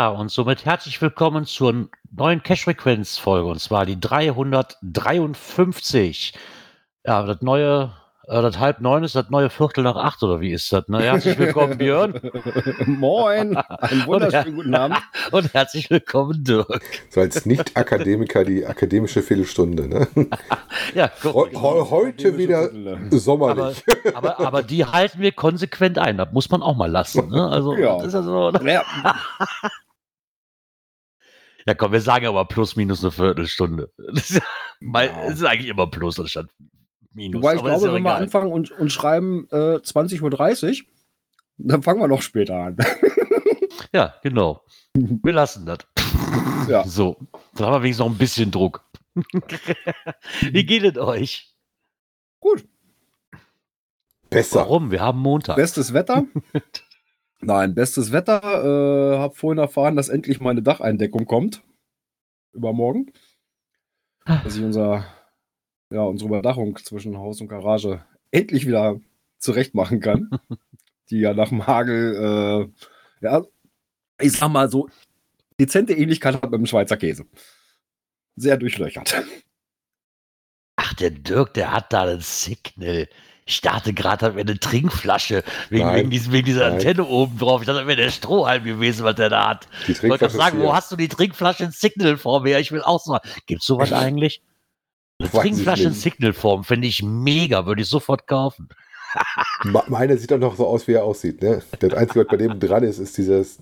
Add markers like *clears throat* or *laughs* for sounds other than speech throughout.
Ja, und somit herzlich willkommen zur neuen Cash-Frequenz-Folge, und zwar die 353. Ja, das neue, äh, das halb neun ist das neue Viertel nach acht, oder wie ist das? Ne? Herzlich willkommen, Björn. *laughs* Moin, einen wunderschönen guten Abend. *laughs* Und herzlich willkommen, Dirk. So als Nicht-Akademiker die akademische Viertelstunde. Ne? *laughs* Ja, guck, heu- heute wieder aber, sommerlich. aber, aber die halten wir konsequent ein. Das muss man auch mal lassen. Ne? Also, Ja. das ist ja so, Ja, Ja, komm, wir sagen aber plus minus eine Viertelstunde. *laughs* Das ist, ja, mal, Ja. es ist eigentlich immer plus anstatt minus. wobei ich glaube, ja wenn wir anfangen und, und schreiben äh, 20.30 Uhr, dann fangen wir noch später an. *laughs* Ja, genau. Wir lassen das. Ja. *laughs* So, dann haben wir wenigstens noch ein bisschen Druck. Wie geht es euch? Gut, Besser. Warum? Wir haben Montag. bestes Wetter. Nein, bestes Wetter. Äh, hab vorhin erfahren, dass endlich meine Dacheindeckung kommt. Übermorgen. Dass ich unser, ja, unsere Überdachung zwischen Haus und Garage endlich wieder zurecht machen kann. *laughs* Die ja nach dem Hagel, äh, ja, ich sag mal so, dezente Ähnlichkeit hat mit dem Schweizer Käse. Sehr durchlöchert. Ach, der Dirk, der hat da einen Signal. Ich dachte gerade, hat mir eine Trinkflasche wegen, wegen, diesem, wegen dieser Nein. Antenne oben drauf. Ich dachte, das wäre der Strohhalm gewesen, was der da hat. Ich wollte gerade sagen, wo hast du die Trinkflasche in Signalform her? Ich will auch so mal. Gibt's sowas eigentlich? Eine Trinkflasche in. Signalform finde ich mega, würde ich sofort kaufen. *laughs* Meiner sieht auch noch so aus, wie er aussieht. Ne? Das Einzige, was bei dem dran ist, ist dieses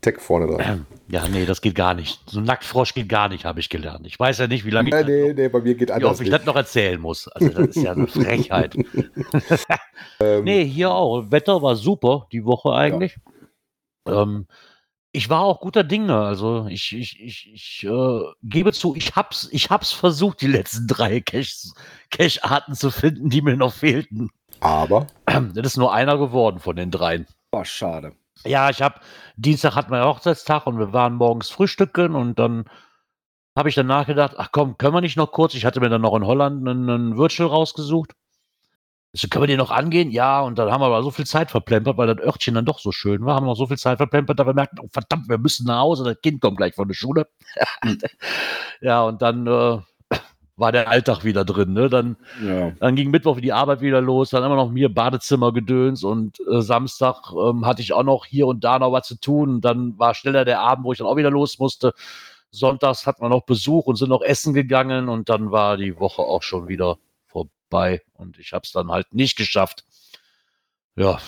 Tech vorne dran. Ähm, Ja, nee, das geht gar nicht. So ein Nacktfrosch geht gar nicht, habe ich gelernt. Ich weiß ja nicht, wie lange ich, Nee, das nee, bei mir geht anders. oft ich das noch erzählen muss. Also das ist ja eine *laughs* Frechheit. *laughs* Ähm, nee, hier auch. Wetter war super, die Woche eigentlich. Ähm, ich war auch guter Dinge. Also ich, ich, ich, ich äh, gebe zu, ich hab's, ich hab's versucht, die letzten drei Cache-Arten zu finden, die mir noch fehlten. Aber Das ist nur einer geworden von den dreien. Oh, schade. Ja, ich habe Dienstag hatten wir Hochzeitstag und wir waren morgens frühstücken und dann habe ich dann nachgedacht, ach komm, können wir nicht noch kurz? Ich hatte mir dann noch in Holland einen, einen Virtual rausgesucht. Ich so, können wir den noch angehen? Ja, und dann haben wir aber so viel Zeit verplempert, weil das Örtchen dann doch so schön war. Haben noch so viel Zeit verplempert, da wir merkten, oh, verdammt, wir müssen nach Hause, das Kind kommt gleich von der Schule. *laughs* ja, und dann äh, war der Alltag wieder drin. Ne? Dann Ja. dann ging Mittwoch die Arbeit wieder los, dann immer noch mir Badezimmer gedöns und äh, Samstag ähm, hatte ich auch noch hier und da noch was zu tun. Und dann war schneller der Abend, wo ich dann auch wieder los musste. Sonntags hatten wir noch Besuch und sind noch essen gegangen und dann war die Woche auch schon wieder vorbei und ich habe es dann halt nicht geschafft. Ja,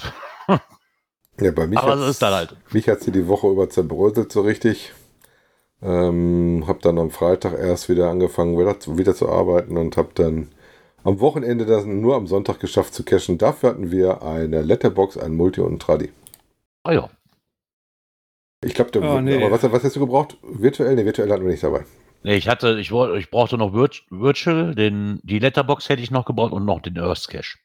ja, bei mich aber so ist dann halt. Mich hat sie die Woche über zerbröselt so richtig. Ähm, hab dann am Freitag erst wieder angefangen, wieder, zu- wieder zu arbeiten und hab dann am Wochenende das nur am Sonntag geschafft zu cashen. Dafür hatten wir eine Letterbox, ein Multi und ein Tradi. Ah ja, Ich glaube, Ah, nee. aber was, was hast du gebraucht? Virtuell? Ne, virtuell hatten wir nicht dabei. nee, ich hatte, ich wollte, ich brauchte noch Virt- Virtual, den, die Letterbox hätte ich noch gebraucht und noch den Earth Cache.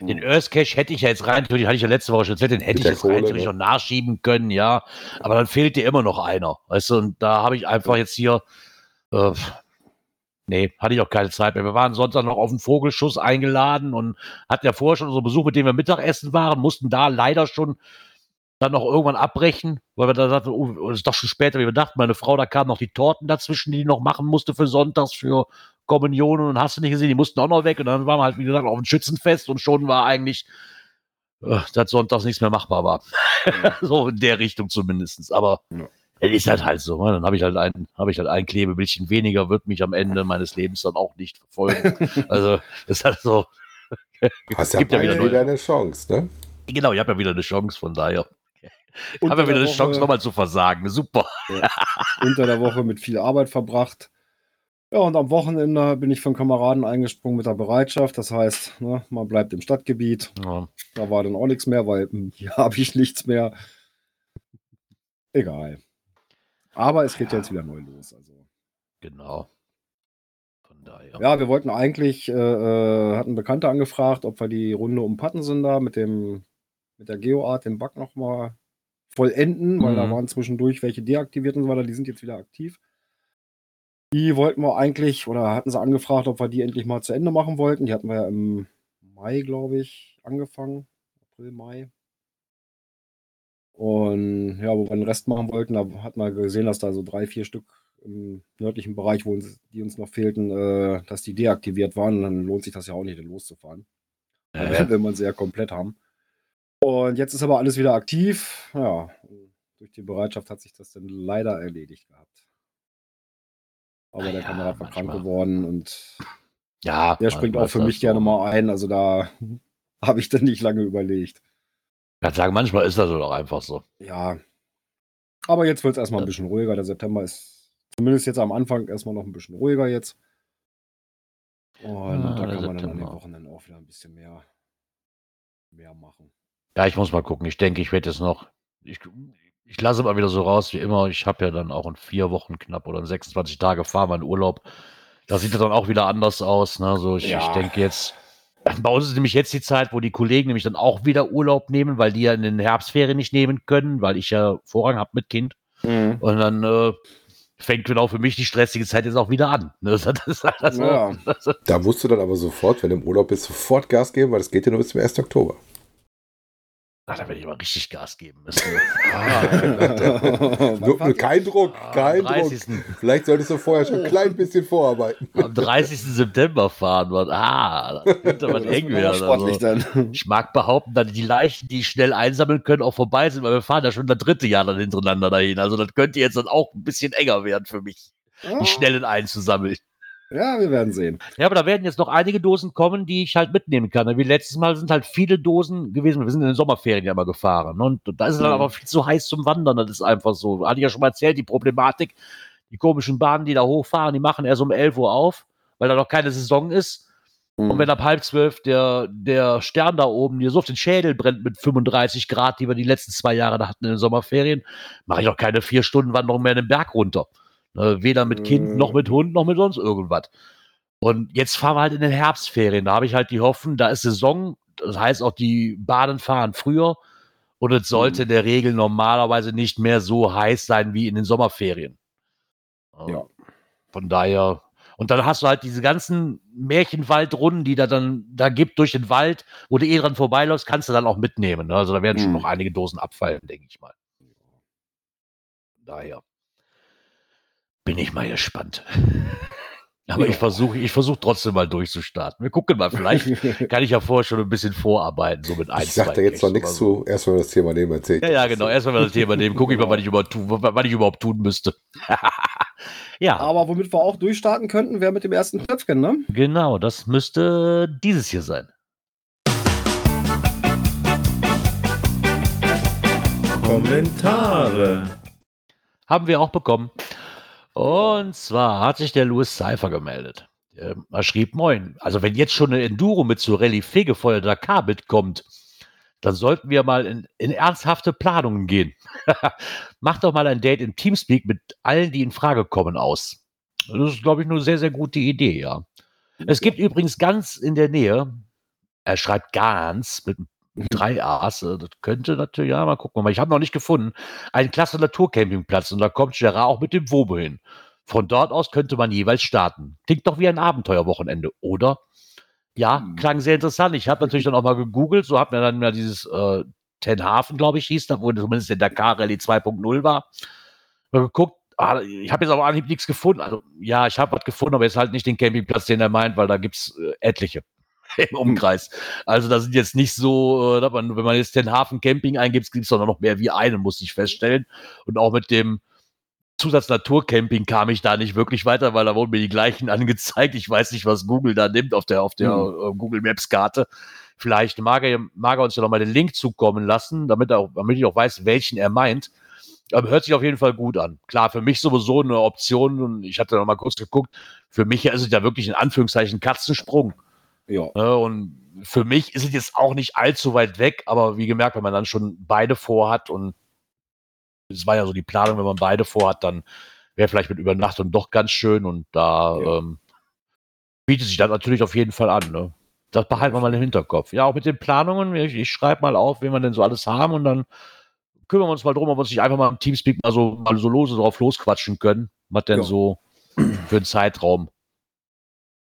Den Earth Cache hätte ich ja jetzt rein, theoretisch, hatte ich ja letzte Woche schon erzählt, den hätte ich jetzt rein theoretisch ne? noch nachschieben können, ja. Aber dann fehlt dir immer noch einer. Weißt du, und da habe ich einfach jetzt hier, äh, nee, hatte ich auch keine Zeit mehr. Wir waren Sonntag noch auf den Vogelschuss eingeladen und hatten ja vorher schon unseren Besuch, mit dem wir Mittagessen waren, mussten da leider schon dann noch irgendwann abbrechen, weil wir da sagten, oh, es ist doch schon später, wie wir dachten. Meine Frau, da kamen noch die Torten dazwischen, die die noch machen musste für Sonntags, für Kommunionen und hast du nicht gesehen, die mussten auch noch weg und dann waren wir halt, wie gesagt, auf dem Schützenfest und schon war eigentlich, äh, dass Sonntags nichts mehr machbar war. *laughs* so in der Richtung zumindest. Aber Ja. es ist halt halt so. Ne? Dann habe ich halt ein, habe ich halt ein Klebebildchen weniger, wird mich am Ende meines Lebens dann auch nicht verfolgen. *laughs* also, das ist halt so. Hast ja Gibt ja wieder wieder eine Chance, ne? Genau, ich habe ja wieder eine Chance, von daher. *laughs* Haben wir wieder der eine Chance, nochmal zu versagen. Super. unter der Woche mit viel Arbeit verbracht. Ja, und am Wochenende bin ich von Kameraden eingesprungen mit der Bereitschaft. Das heißt, ne, man bleibt im Stadtgebiet. Ja. Da war dann auch nichts mehr, weil hm, hier *laughs* habe ich nichts mehr. Egal. Aber es geht Ja. jetzt wieder neu los. Also. Genau. Von daher. Ja, wir wollten eigentlich, äh, äh, hatten Bekannte angefragt, ob wir die Runde um Pattensen da mit dem, mit der GeoArt, dem Bug nochmal vollenden, weil da Mhm. waren zwischendurch welche deaktiviert und so weiter, die sind jetzt wieder aktiv. Die wollten wir eigentlich, oder hatten sie angefragt, ob wir die endlich mal zu Ende machen wollten. Die hatten wir ja im Mai, glaube ich, angefangen. April, Mai. Und ja, wo wir den Rest machen wollten, da hat man gesehen, dass da so drei, vier Stück im nördlichen Bereich, wo uns, die uns noch fehlten, äh, dass die deaktiviert waren. Und dann lohnt sich das ja auch nicht, den loszufahren. Äh, *laughs* Wenn man sie ja komplett haben. Und jetzt ist aber alles wieder aktiv. Ja, durch die Bereitschaft hat sich das dann leider erledigt gehabt. Aber der Naja, Kamerad war krank geworden und ja, der springt auch für mich gerne so. mal ein. Also da *laughs* habe ich dann nicht lange überlegt. Ich kann sagen, manchmal ist das doch einfach so. Ja. Aber jetzt wird es erstmal ein Ja. bisschen ruhiger. Der September ist zumindest jetzt am Anfang erstmal noch ein bisschen ruhiger jetzt. Und Ah, da kann man dann an den September. Wochenenden auch wieder ein bisschen mehr, mehr machen. Ja, ich muss mal gucken. Ich denke, ich werde jetzt noch. Ich, ich lasse mal wieder so raus wie immer. Ich habe ja dann auch in vier Wochen knapp oder in 26 Tage fahren wir in Urlaub. Da sieht es dann auch wieder anders aus. Ne? So, ich, Ja. ich denke jetzt. *laughs* Bei uns ist nämlich jetzt die Zeit, wo die Kollegen nämlich dann auch wieder Urlaub nehmen, weil die ja in den Herbstferien nicht nehmen können, weil ich ja Vorrang habe mit Kind. Und dann äh, fängt genau für mich die stressige Zeit jetzt auch wieder an. Ne? *laughs* Halt. Ja. Da musst du dann aber sofort, wenn du im Urlaub bist, sofort Gas geben, weil das geht ja nur bis zum 1. Oktober. Ach, da werde ich aber richtig Gas geben müssen. *laughs* Nur kein Druck, Ah, kein am Druck. 30. Vielleicht solltest du vorher schon ein klein bisschen vorarbeiten. am 30. September fahren wird. Ah, das könnte was eng werden. Sportlich Also, dann. ich mag behaupten, dass die Leichen, die schnell einsammeln können, auch vorbei sind, weil wir fahren ja schon das dritte Jahr dann hintereinander dahin. Also das könnte jetzt dann auch ein bisschen enger werden für mich, die schnellen einzusammeln. Ja, wir werden sehen. Ja, aber da werden jetzt noch einige Dosen kommen, die ich halt mitnehmen kann. Wie letztes Mal sind halt viele Dosen gewesen. Wir sind in den Sommerferien ja mal gefahren. ne? Und da ist es dann Mhm. aber viel zu heiß zum Wandern. Das ist einfach so. Hatte ich ja schon mal erzählt, die Problematik. Die komischen Bahnen, die da hochfahren, die machen erst um 11 Uhr auf, weil da noch keine Saison ist. Und wenn ab halb zwölf der, der Stern da oben dir so auf den Schädel brennt mit 35 Grad, die wir die letzten zwei Jahre da hatten in den Sommerferien, mache ich auch keine vier Stunden Wanderung mehr in den Berg runter. Ne, weder mit Kind, Mhm. noch mit Hund, noch mit sonst irgendwas. Und jetzt fahren wir halt in den Herbstferien. Da habe ich halt die Hoffnung, da ist Saison. Das heißt auch, die Bahnen fahren früher. Und es sollte in der Regel normalerweise nicht mehr so heiß sein wie in den Sommerferien. Ja. Von daher. Und dann hast du halt diese ganzen Märchenwaldrunden, die da dann da gibt durch den Wald, wo du eh dran vorbeiläufst, kannst du dann auch mitnehmen. Ne? Also da werden schon Mhm. noch einige Dosen abfallen, denke ich mal. Daher bin ich mal gespannt. *laughs* Aber Ja. ich versuche ich versuche trotzdem mal durchzustarten. Wir gucken mal, vielleicht *laughs* kann ich ja vorher schon ein bisschen vorarbeiten, so mit ein, Ich sag da jetzt noch nichts zu, erst wenn wir das Thema nehmen erzählt. Ja, ja, genau. Erstmal das Thema nehmen. Gucke ich mal, was ich, überhaupt was ich überhaupt tun müsste. *laughs* ja, Aber womit wir auch durchstarten könnten, wäre mit dem ersten Töpfchen, ne? genau. Das müsste dieses hier sein. Kommentare. Haben wir auch bekommen. Und zwar hat sich der Louis Cypher gemeldet. Er schrieb Moin. Also wenn jetzt schon eine Enduro mit so Rallye Fegefeuer Dakar mitkommt, dann sollten wir mal in, in ernsthafte Planungen gehen. *laughs* Macht doch mal ein Date im Teamspeak mit allen, die in Frage kommen, aus. Das ist, glaube ich, eine sehr, sehr gute Idee, ja. Es gibt übrigens ganz in der Nähe, er schreibt ganz mit drei A's, äh, das könnte natürlich, ja, mal gucken, aber ich habe noch nicht gefunden, einen klasse Naturcampingplatz und da kommt Gerard auch mit dem Wobo hin. Von dort aus könnte man jeweils starten. Klingt doch wie ein Abenteuerwochenende, oder? Ja, Hm. klang sehr interessant. Ich habe natürlich dann auch mal gegoogelt, so hat mir dann mal dieses äh, Ten Hafen, glaube ich, hieß, da wo zumindest der Dakar Rallye 2.0 war. Mal geguckt, ah, ich habe jetzt aber anhieb nichts gefunden. Also ja, ich habe was gefunden, aber jetzt halt nicht den Campingplatz, den er meint, weil da gibt's äh, etliche *laughs* im Umkreis. Also da sind jetzt nicht so, äh, man, wenn man jetzt den Hafen Camping eingibt, gibt es doch noch mehr wie einen, muss ich feststellen. Und auch mit dem Zusatz Naturcamping kam ich da nicht wirklich weiter, weil da wurden mir die gleichen *laughs* angezeigt. Ich weiß nicht, was Google da nimmt auf der, auf der äh, Google Maps Karte. Vielleicht mag er, mag er uns ja noch mal den Link zukommen lassen, damit, er damit ich auch weiß, welchen er meint. Aber hört sich auf jeden Fall gut an. Klar, für mich sowieso eine Option und ich hatte noch mal kurz geguckt, für mich ist es ja wirklich in Anführungszeichen Katzensprung. Ja. Ne? Und für mich ist es jetzt auch nicht allzu weit weg, aber wie gemerkt, wenn man dann schon beide vorhat und es war ja so die Planung, wenn man beide vorhat, dann wäre vielleicht mit Übernachtung doch ganz schön und da Ja. ähm, bietet sich das natürlich auf jeden Fall an. Ne? Das behalten wir mal im Hinterkopf. Ja, auch mit den Planungen, ich, ich schreibe mal auf, wen wir denn so alles haben und dann kümmern wir uns mal drum, ob wir uns nicht einfach mal im Teamspeak mal so, mal so lose drauf losquatschen können, was denn Ja. so für einen Zeitraum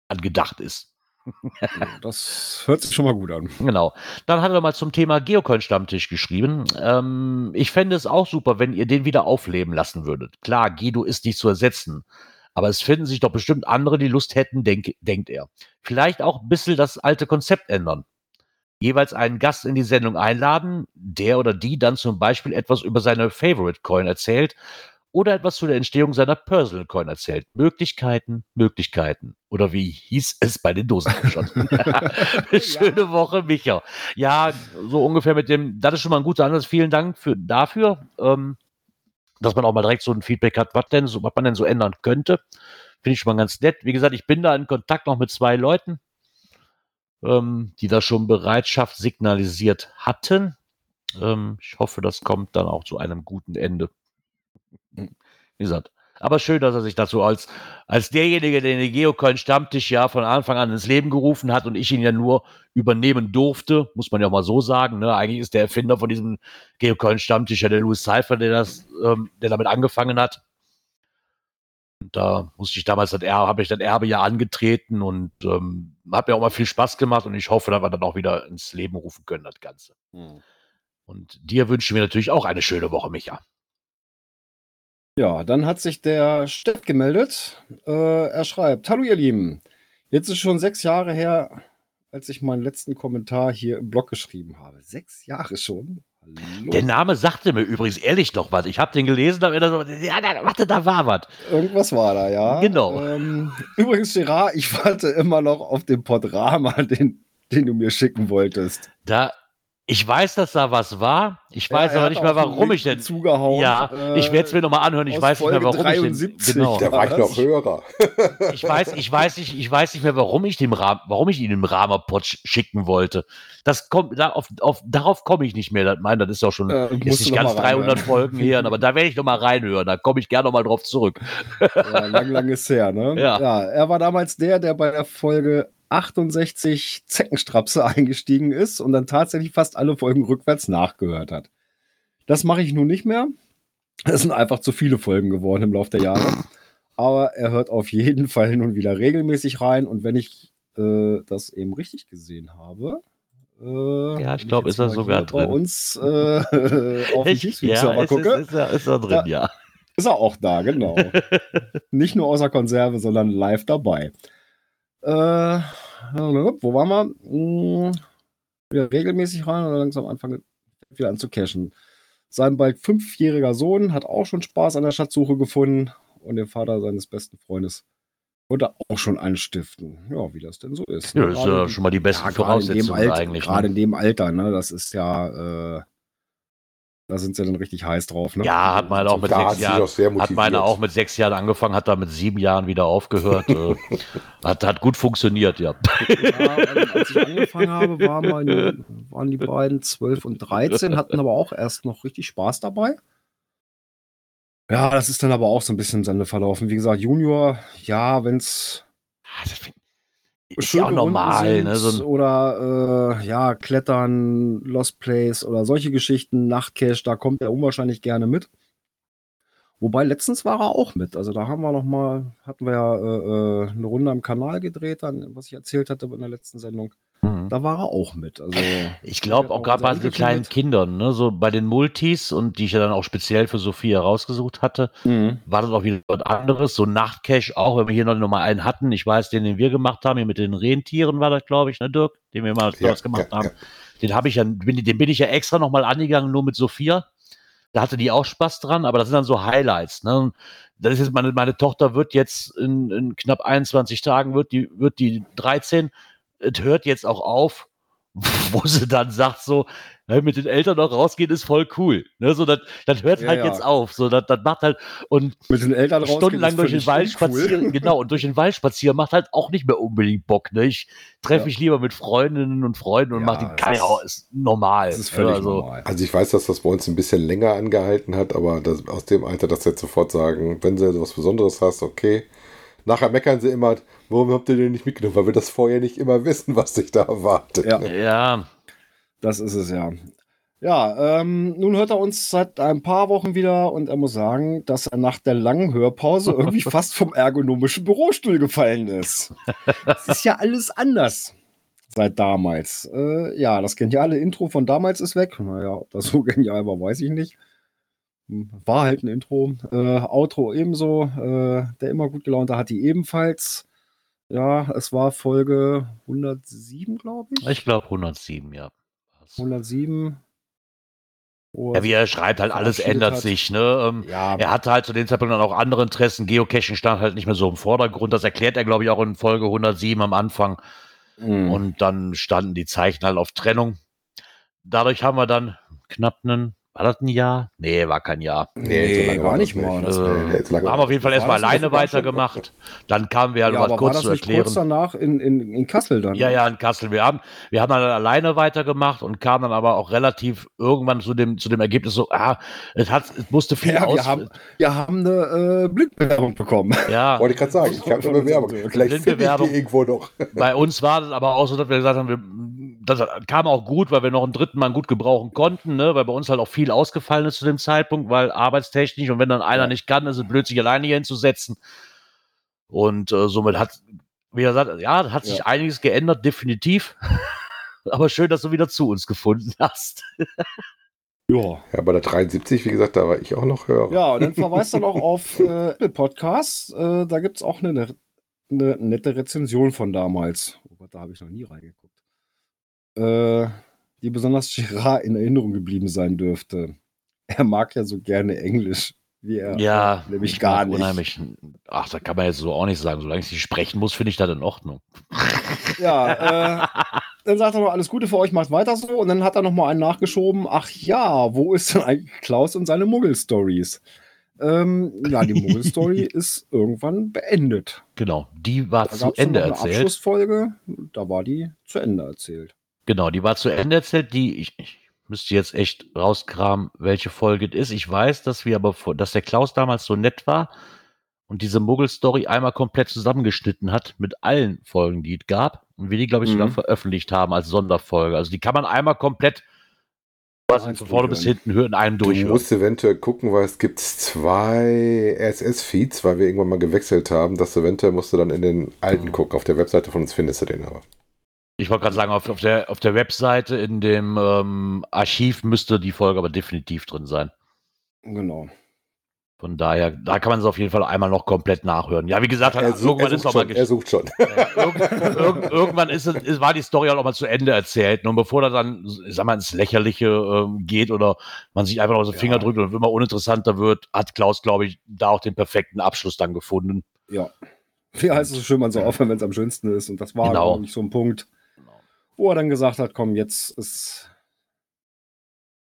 angedacht ist. *laughs* Das hört sich schon mal gut an. Genau. Dann hat er mal zum Thema Geocoin-Stammtisch geschrieben. Ähm, ich fände es auch super, wenn ihr den wieder aufleben lassen würdet. Klar, Guido ist nicht zu ersetzen. Aber es finden sich doch bestimmt andere, die Lust hätten, denk, denkt er. Vielleicht auch ein bisschen das alte Konzept ändern. Jeweils einen Gast in die Sendung einladen, der oder die dann zum Beispiel etwas über seine Favorite Coin erzählt oder etwas zu der Entstehung seiner Personal Coin erzählt. Möglichkeiten, Möglichkeiten. Oder wie hieß es bei den Dosenfischern? *laughs* *laughs* Schöne Woche, Micha. Ja, so ungefähr mit dem, das ist schon mal ein guter Ansatz. Vielen Dank für, dafür, ähm, dass man auch mal direkt so ein Feedback hat, was denn so, was man denn so ändern könnte. Finde ich schon mal ganz nett. Wie gesagt, ich bin da in Kontakt noch mit zwei Leuten, ähm, die da schon Bereitschaft signalisiert hatten. Ähm, ich hoffe, das kommt dann auch zu einem guten Ende. Wie gesagt. Aber schön, dass er sich dazu als, als derjenige, der den Geocoin-Stammtisch ja von Anfang an ins Leben gerufen hat und ich ihn ja nur übernehmen durfte, muss man ja auch mal so sagen. Ne? Eigentlich ist der Erfinder von diesem Geocoin-Stammtisch ja der Louis Cypher, der, das, ähm, der damit angefangen hat. Und da musste ich damals das Erbe, habe ich das Erbe ja angetreten und ähm, hat mir auch mal viel Spaß gemacht und ich hoffe, dass wir dann auch wieder ins Leben rufen können, das Ganze. Und dir wünschen wir natürlich auch eine schöne Woche, Micha. Ja, dann hat sich der Steff gemeldet. Äh, er schreibt: Hallo, ihr Lieben. Jetzt ist schon sechs Jahre her, als ich meinen letzten Kommentar hier im Blog geschrieben habe. Sechs Jahre schon? Hallo. Der Name sagte mir übrigens ehrlich noch was. Ich habe den gelesen, da so, ja, da, warte, da war was. Irgendwas war da, ja. Genau. Ähm, übrigens, Gerard, ich warte immer noch auf den Podrama, *laughs* den, den du mir schicken wolltest. Da, ich weiß, dass da was war. Ich weiß Ja, er aber nicht mehr, warum ich denn. Zugehauen. Ja, ich werde es mir nochmal anhören. Ich weiß nicht mehr, Folge warum ich 73. den. Genau. Da war ich noch Hörer. *laughs* Ich weiß, ich weiß nicht, ich weiß nicht mehr, warum ich dem Rahm, warum ich ihn im Rahmerpot sch- schicken wollte. Das kommt, da auf, auf, darauf komme ich nicht mehr. Das, mein, das ist auch schon Äh, musst nicht ganz mal 300 reinhören. Folgen her, aber da werde ich noch mal reinhören. Da komme ich gerne noch mal drauf zurück. Ja, lang, lang ist her, ne? *laughs* Ja. er war damals der, der bei der Folge 68 Zeckenstrapse *laughs* eingestiegen ist und dann tatsächlich fast alle Folgen rückwärts nachgehört hat. Das mache ich nun nicht mehr. Es sind einfach zu viele Folgen geworden im Laufe der Jahre. Aber er hört auf jeden *laughs* Fall nun wieder regelmäßig rein und wenn ich äh, das eben richtig gesehen habe. Äh, Ja, ich wenn glaub, jetzt ist er sogar hier bei drin. uns äh, *laughs* auf dem Teamspeak-Server ist, gucke. ist, ist, er, ist er drin, Da- ja. Ist er auch da, genau. Nicht nur außer Konserve, sondern live dabei. Äh, wo waren wir? Hm, wieder regelmäßig rein oder langsam anfangen wieder an zu cashen. Sein bald fünfjähriger Sohn hat auch schon Spaß an der Schatzsuche gefunden und den Vater seines besten Freundes wollte auch schon anstiften. Ja, wie das denn so ist. Ja, ne? das ist ja schon mal die besten ja, Voraussetzungen Alter, eigentlich. Gerade Ne? in dem Alter, ne? Das ist ja, äh, da sind sie dann richtig heiß drauf, ne? Ja, hat man auch mit Da sechs Jahren. Hat meine auch mit sechs Jahren angefangen, hat da mit sieben Jahren wieder aufgehört. äh, *laughs* hat, hat gut funktioniert, ja. Ja, ähm, als ich angefangen habe, war mein, waren die beiden 12 und 13, hatten aber auch erst noch richtig Spaß dabei. Ja, das ist dann aber auch so ein bisschen im Sande verlaufen. Wie gesagt, Junior, ja, wenn es Ah, das find- Ist ja auch normal, ne? So oder äh, ja, Klettern, Lost Place oder solche Geschichten, Nachtcache, da kommt er unwahrscheinlich gerne mit. Wobei letztens war er auch mit. Also da haben wir noch mal, hatten wir ja äh, äh, eine Runde am Kanal gedreht, dann, was ich erzählt hatte in der letzten Sendung. Mhm. Da war er auch mit. Also Ich glaube auch gerade bei so kleinen Enkelkind Kindern, ne, so bei den Multis und die ich ja dann auch speziell für Sophia rausgesucht hatte, Mhm. war das auch wieder was anderes. So Nachtcache auch, wenn wir hier noch, noch mal einen hatten. Ich weiß, den, den wir gemacht haben, hier mit den Rentieren war das, glaube ich, ne, Dirk, den wir mal Ja, gemacht ja, haben. ja. Den habe ich ja, bin, den bin ich ja extra noch mal angegangen, nur mit Sophia. Da hatte die auch Spaß dran, aber das sind dann so Highlights. Ne? Das ist jetzt meine, meine Tochter wird jetzt in, in knapp 21 Tagen wird die, wird die 13. Es hört jetzt auch auf, *laughs* wo sie dann sagt so, ne, mit den Eltern noch rausgehen ist voll cool. Ne, so, das, das hört Ja, halt ja. jetzt auf. So, das, das macht halt, und Mit den Eltern rausgehen, stundenlang ist durch den Wald uncool. spazieren, *laughs* genau, und durch den Wald spazieren macht halt auch nicht mehr unbedingt Bock. Ne? Ich treffe Ja. mich lieber mit Freundinnen und Freunden und Ja, mache den Kajau, ist- ist normal. Das ist völlig also, normal. Also ich weiß, dass das bei uns ein bisschen länger angehalten hat, aber das, aus dem Alter, dass sie jetzt sofort sagen, wenn sie was Besonderes hast, okay. Nachher meckern sie immer, warum habt ihr den nicht mitgenommen? Weil wir das vorher nicht immer wissen, was sich da erwartet. Ja. Ja, Das ist es ja. Ja, ähm, nun hört er uns seit ein paar Wochen wieder und er muss sagen, dass er nach der langen Hörpause *laughs* irgendwie fast vom ergonomischen Bürostuhl gefallen ist. Es ist ja alles anders seit damals. Äh, ja, das geniale Intro von damals ist weg. Naja, ob das so *laughs* genial war, weiß ich nicht. War halt ein Intro. Äh, Outro ebenso. Äh, der immer gut gelaunte hat die ebenfalls. Ja, es war Folge 107, glaube ich. ich glaube 107, ja. 107. wo Ja, wie er schreibt, halt alles ändert hat. sich. Ne? Ähm, Ja, Er hatte halt zu dem Zeitpunkt dann auch andere Interessen. Geocaching stand halt nicht mehr so im Vordergrund. Das erklärt er, glaube ich, auch in Folge 107 am Anfang. mhm. Und dann standen die Zeichen halt auf Trennung. Dadurch haben wir dann knapp einen, war das ein Jahr? Nee, war kein Jahr. Nee, so lange gar war nicht mal. Das- Äh, Nee, so haben war auf jeden Fall War erstmal alleine weitergemacht. Dann kamen wir halt, ja, aber was war kurz das zu nicht erklären. kurz danach in, in, in Kassel dann? Ja, ja, in Kassel. Wir haben, wir haben dann alleine weitergemacht und kamen dann aber auch relativ irgendwann zu dem, zu dem Ergebnis so, ah, es hat, es musste viel Ja, aus. wir haben, wir haben eine äh, Blindbewerbung bekommen. ja, *laughs* Wollte ich gerade sagen, ich habe schon Bewerbung. Vielleicht finde ich die irgendwo noch. Bei uns war das aber auch so, dass wir gesagt haben, wir, das kam auch gut, weil wir noch einen dritten Mann gut gebrauchen konnten, ne? weil bei uns halt auch viel ausgefallen ist zu dem Zeitpunkt, weil arbeitstechnisch und wenn dann einer Ja. nicht kann, ist es blöd, sich alleine hier hinzusetzen. Und äh, somit hat, wie gesagt, ja, hat sich Ja. einiges geändert, definitiv. *laughs* aber schön, dass du wieder zu uns gefunden *laughs* hast. Ja. Ja, bei der 73, wie gesagt, da war ich auch noch Hörer. Ja, und dann verweist er noch auf äh, Apple Podcasts. Äh, da gibt es auch eine, eine nette Rezension von damals. Oh Gott, da habe ich noch nie reingeguckt. Äh, die besonders Girard in Erinnerung geblieben sein dürfte. Er mag ja so gerne Englisch. Wie er Ja, nämlich ich gar nicht. Unheimlich, ach, da kann man jetzt so auch nicht sagen. Solange ich nicht sprechen muss, finde ich das in Ordnung. *laughs* Ja, äh, dann sagt er noch, alles Gute für euch, macht weiter so. Und dann hat er noch mal einen nachgeschoben. Ach ja, wo ist denn eigentlich Klaus und seine Muggel-Stories? Ähm, ja, die Muggel-Story *laughs* ist irgendwann beendet. Genau, die war Da zu Ende erzählt. Abschlussfolge, da war die zu Ende erzählt. Genau, die war zu Ende erzählt. Die, ich, ich müsste jetzt echt rauskramen, welche Folge es ist. Ich weiß, dass wir aber, dass der Klaus damals so nett war und diese Muggel-Story einmal komplett zusammengeschnitten hat mit allen Folgen, die es gab. Und wir die, glaube ich, sogar Mhm. veröffentlicht haben als Sonderfolge. Also die kann man einmal komplett Eins von vorne bis hinten hören, in einem Du musst eventuell gucken, weil es gibt zwei RSS-Feeds, weil wir irgendwann mal gewechselt haben. Das eventuell musst du dann in den alten gucken. Auf der Webseite von uns findest du den aber. Ich wollte gerade sagen, auf, auf, der, auf der Webseite in dem ähm, Archiv müsste die Folge aber definitiv drin sein. Genau. Von daher, da kann man es auf jeden Fall einmal noch komplett nachhören. Ja, wie gesagt, Er, su irgendwann er, ist sucht schon, er sucht schon. Irgend, irgend, irgendwann ist es, war die Story auch mal zu Ende erzählt. Und bevor das dann, ich sag mal, ins Lächerliche ähm, geht oder man sich einfach noch aus den Ja. Finger drückt und immer uninteressanter wird, hat Klaus, glaube ich, da auch den perfekten Abschluss dann gefunden. Ja. Wie heißt es so schön, man soll aufhören, wenn es am schönsten ist. Und das war, Genau. glaube ich, so ein Punkt, wo er dann gesagt hat, komm, jetzt ist.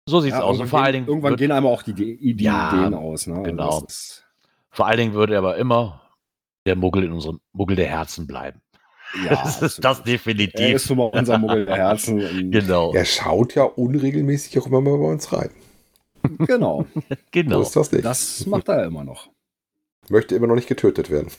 So sieht's Ja, aus. Und irgendwann vor allen gehen, Dingen, irgendwann wird, gehen einmal auch die, die, die Ja, Ideen aus. Ne? Also genau. vor allen Dingen würde er aber immer der Muggel in unserem Muggel der Herzen bleiben. *laughs* ja, das ist das absolut. Er definitiv. ist schon mal unser Muggel der Herzen. *laughs* Genau. Er schaut ja unregelmäßig auch immer mal bei uns rein. Genau. *laughs* So Genau. ist das nicht. Das macht er immer noch. Möchte immer noch nicht getötet werden.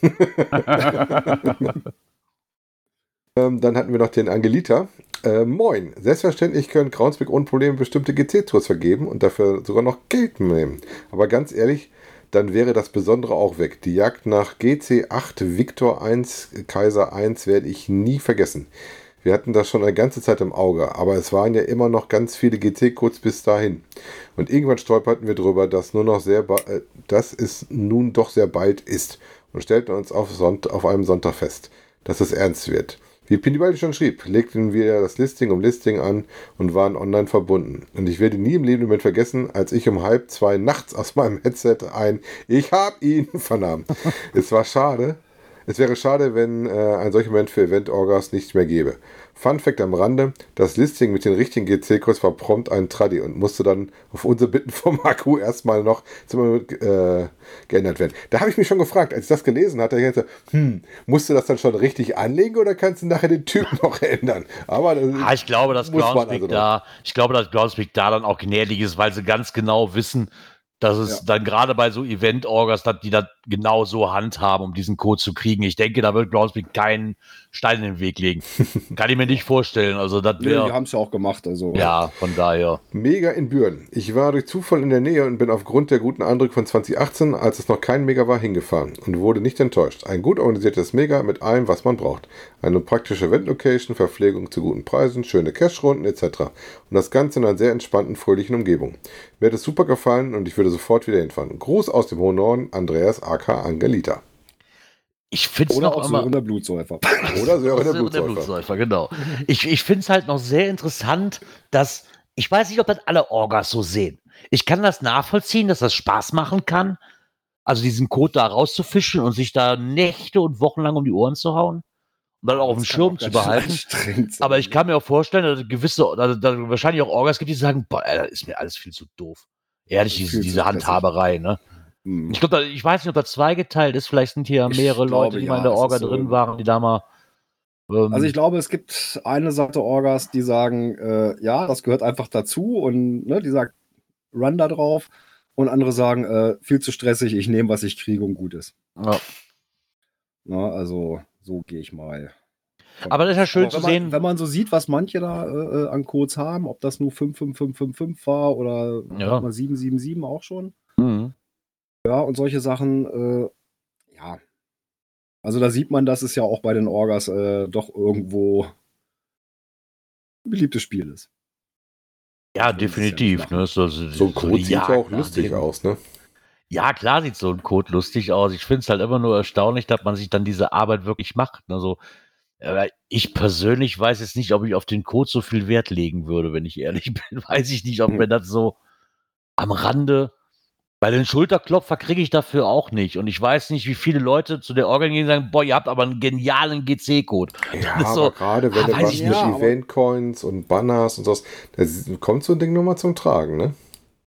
Ähm, dann hatten wir noch den Angelita. Äh, moin. Selbstverständlich können Kraunsbeck ohne Probleme bestimmte GC-Tours vergeben und dafür sogar noch Geld nehmen. Aber ganz ehrlich, dann wäre das Besondere auch weg. Die Jagd nach GC8 Victor 1 Kaiser 1 werde ich nie vergessen. Wir hatten das schon eine ganze Zeit im Auge, aber es waren ja immer noch ganz viele GT-Codes bis dahin. Und irgendwann stolperten wir darüber, dass nur noch sehr, äh, dass es nun doch sehr bald ist und stellten uns auf, Sonnt auf einem Sonntag fest, dass es ernst wird. Wie Pindibaldi schon schrieb, legten wir das Listing um Listing an und waren online verbunden. Und ich werde nie im Leben Moment vergessen, als ich um halb zwei nachts aus meinem Headset ein Ich hab ihn *laughs* vernahm. es war schade, Es wäre schade, wenn äh, ein solcher Moment für Event-Orgas nicht mehr gäbe. Fun Fact am Rande: Das Listing mit den richtigen GC-Codes war prompt ein Traddy und musste dann auf unsere Bitten vom *laughs* Akku erstmal noch äh, geändert werden. Da habe ich mich schon gefragt, als ich das gelesen hatte, ich dachte, hm, musst du das dann schon richtig anlegen oder kannst du nachher den Typ *laughs* noch ändern? Aber ah, ich glaube, dass Groundspeak also da, ich glaube, dass Groundspeak da dann auch gnädig ist, weil sie ganz genau wissen, dass es ja. dann gerade bei so Event-Orgas, die das genau so handhaben, um diesen Code zu kriegen. Ich denke, da wird Groundspeak keinen Stein in den Weg legen. *laughs* Kann ich mir nicht vorstellen. Also, das wäre. Nee, die haben es ja auch gemacht. Also. Ja, von daher. Mega in Büren. Ich war durch Zufall in der Nähe und bin aufgrund der guten Eindrücke von 2018, als es noch kein Mega war, hingefahren und wurde nicht enttäuscht. Ein gut organisiertes Mega mit allem, was man braucht. Eine praktische Event-Location, Verpflegung zu guten Preisen, schöne Cash-Runden etc. Und das Ganze in einer sehr entspannten, fröhlichen Umgebung. Mir hat es super gefallen und ich würde sofort wieder hinfahren. Gruß aus dem hohen Norden, Andreas AK Angelita. Ich finde es noch auch immer... Sören Blutsäufer. *laughs* Oder Sören der Blutsäufer. Blutsäufer. genau. Ich, ich finde es halt noch sehr interessant, dass, ich weiß nicht, ob das alle Orgas so sehen. Ich kann das nachvollziehen, dass das Spaß machen kann, also diesen Code da rauszufischen und sich da Nächte und Wochen lang um die Ohren zu hauen und dann auch auf dem Schirm zu behalten. Aber ich kann mir auch vorstellen, dass gewisse, dass, dass wahrscheinlich auch Orgas gibt, die sagen, boah, das ist mir alles viel zu doof. Ehrlich, diese, diese Handhaberei, ne? Hm. Ich glaube, ich weiß nicht, ob das zweigeteilt ist. Vielleicht sind hier mehrere glaube, Leute, die ja, mal in der Orga drin so. waren, die da mal. Ähm also ich glaube, es gibt eine Seite Orgas, die sagen, äh, ja, das gehört einfach dazu und ne, die sagt, run da drauf. Und andere sagen, äh, viel zu stressig, ich nehme, was ich kriege und gut ist. Ja. Na, also so gehe ich mal. Aber das ist ja schön zu man, sehen. Wenn man so sieht, was manche da äh, äh an Codes haben, ob das nur 55555 war oder ja. 777 auch schon. Mhm. Ja, und solche Sachen, äh, ja. Also da sieht man, dass es ja auch bei den Orgas äh, doch irgendwo ein beliebtes Spiel ist. Ja, definitiv. Ja ne? so, so, so ein Code sieht ja auch lustig aus, ne? Ja, klar sieht so ein Code lustig aus. Ich finde es halt immer nur erstaunlich, dass man sich dann diese Arbeit wirklich macht. Also, aber ich persönlich weiß jetzt nicht, ob ich auf den Code so viel Wert legen würde, wenn ich ehrlich *laughs* bin. Weiß ich nicht, ob hm. mir das so am Rande weil den Schulterklopfer kriege ich dafür auch nicht. Und ich weiß nicht, wie viele Leute zu der Organ gehen und sagen, boah, ihr habt aber einen genialen GC-Code. Ja, aber so, gerade wenn ah, du was mit Event-Coins und Banners und sowas, da kommt so ein Ding nochmal zum Tragen, ne?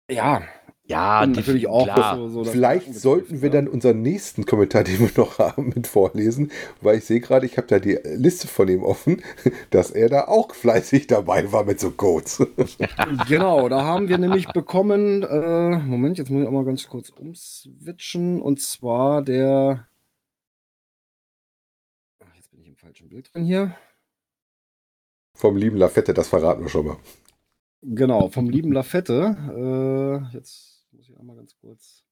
Ja, ja, und natürlich auch. So, so Vielleicht sollten wir dann unseren nächsten Kommentar, *laughs* den wir noch haben, mit vorlesen, weil ich sehe gerade, ich habe da die Liste von ihm offen, *laughs* dass er da auch fleißig dabei war mit so Codes. *laughs* genau, da haben wir nämlich bekommen, äh, Moment, jetzt muss ich auch mal ganz kurz umswitchen, und zwar der. Ach, jetzt bin ich im falschen Bild drin hier. Vom lieben Lafette, das verraten wir schon mal. Genau, vom lieben Lafette. Äh, jetzt einmal ganz kurz.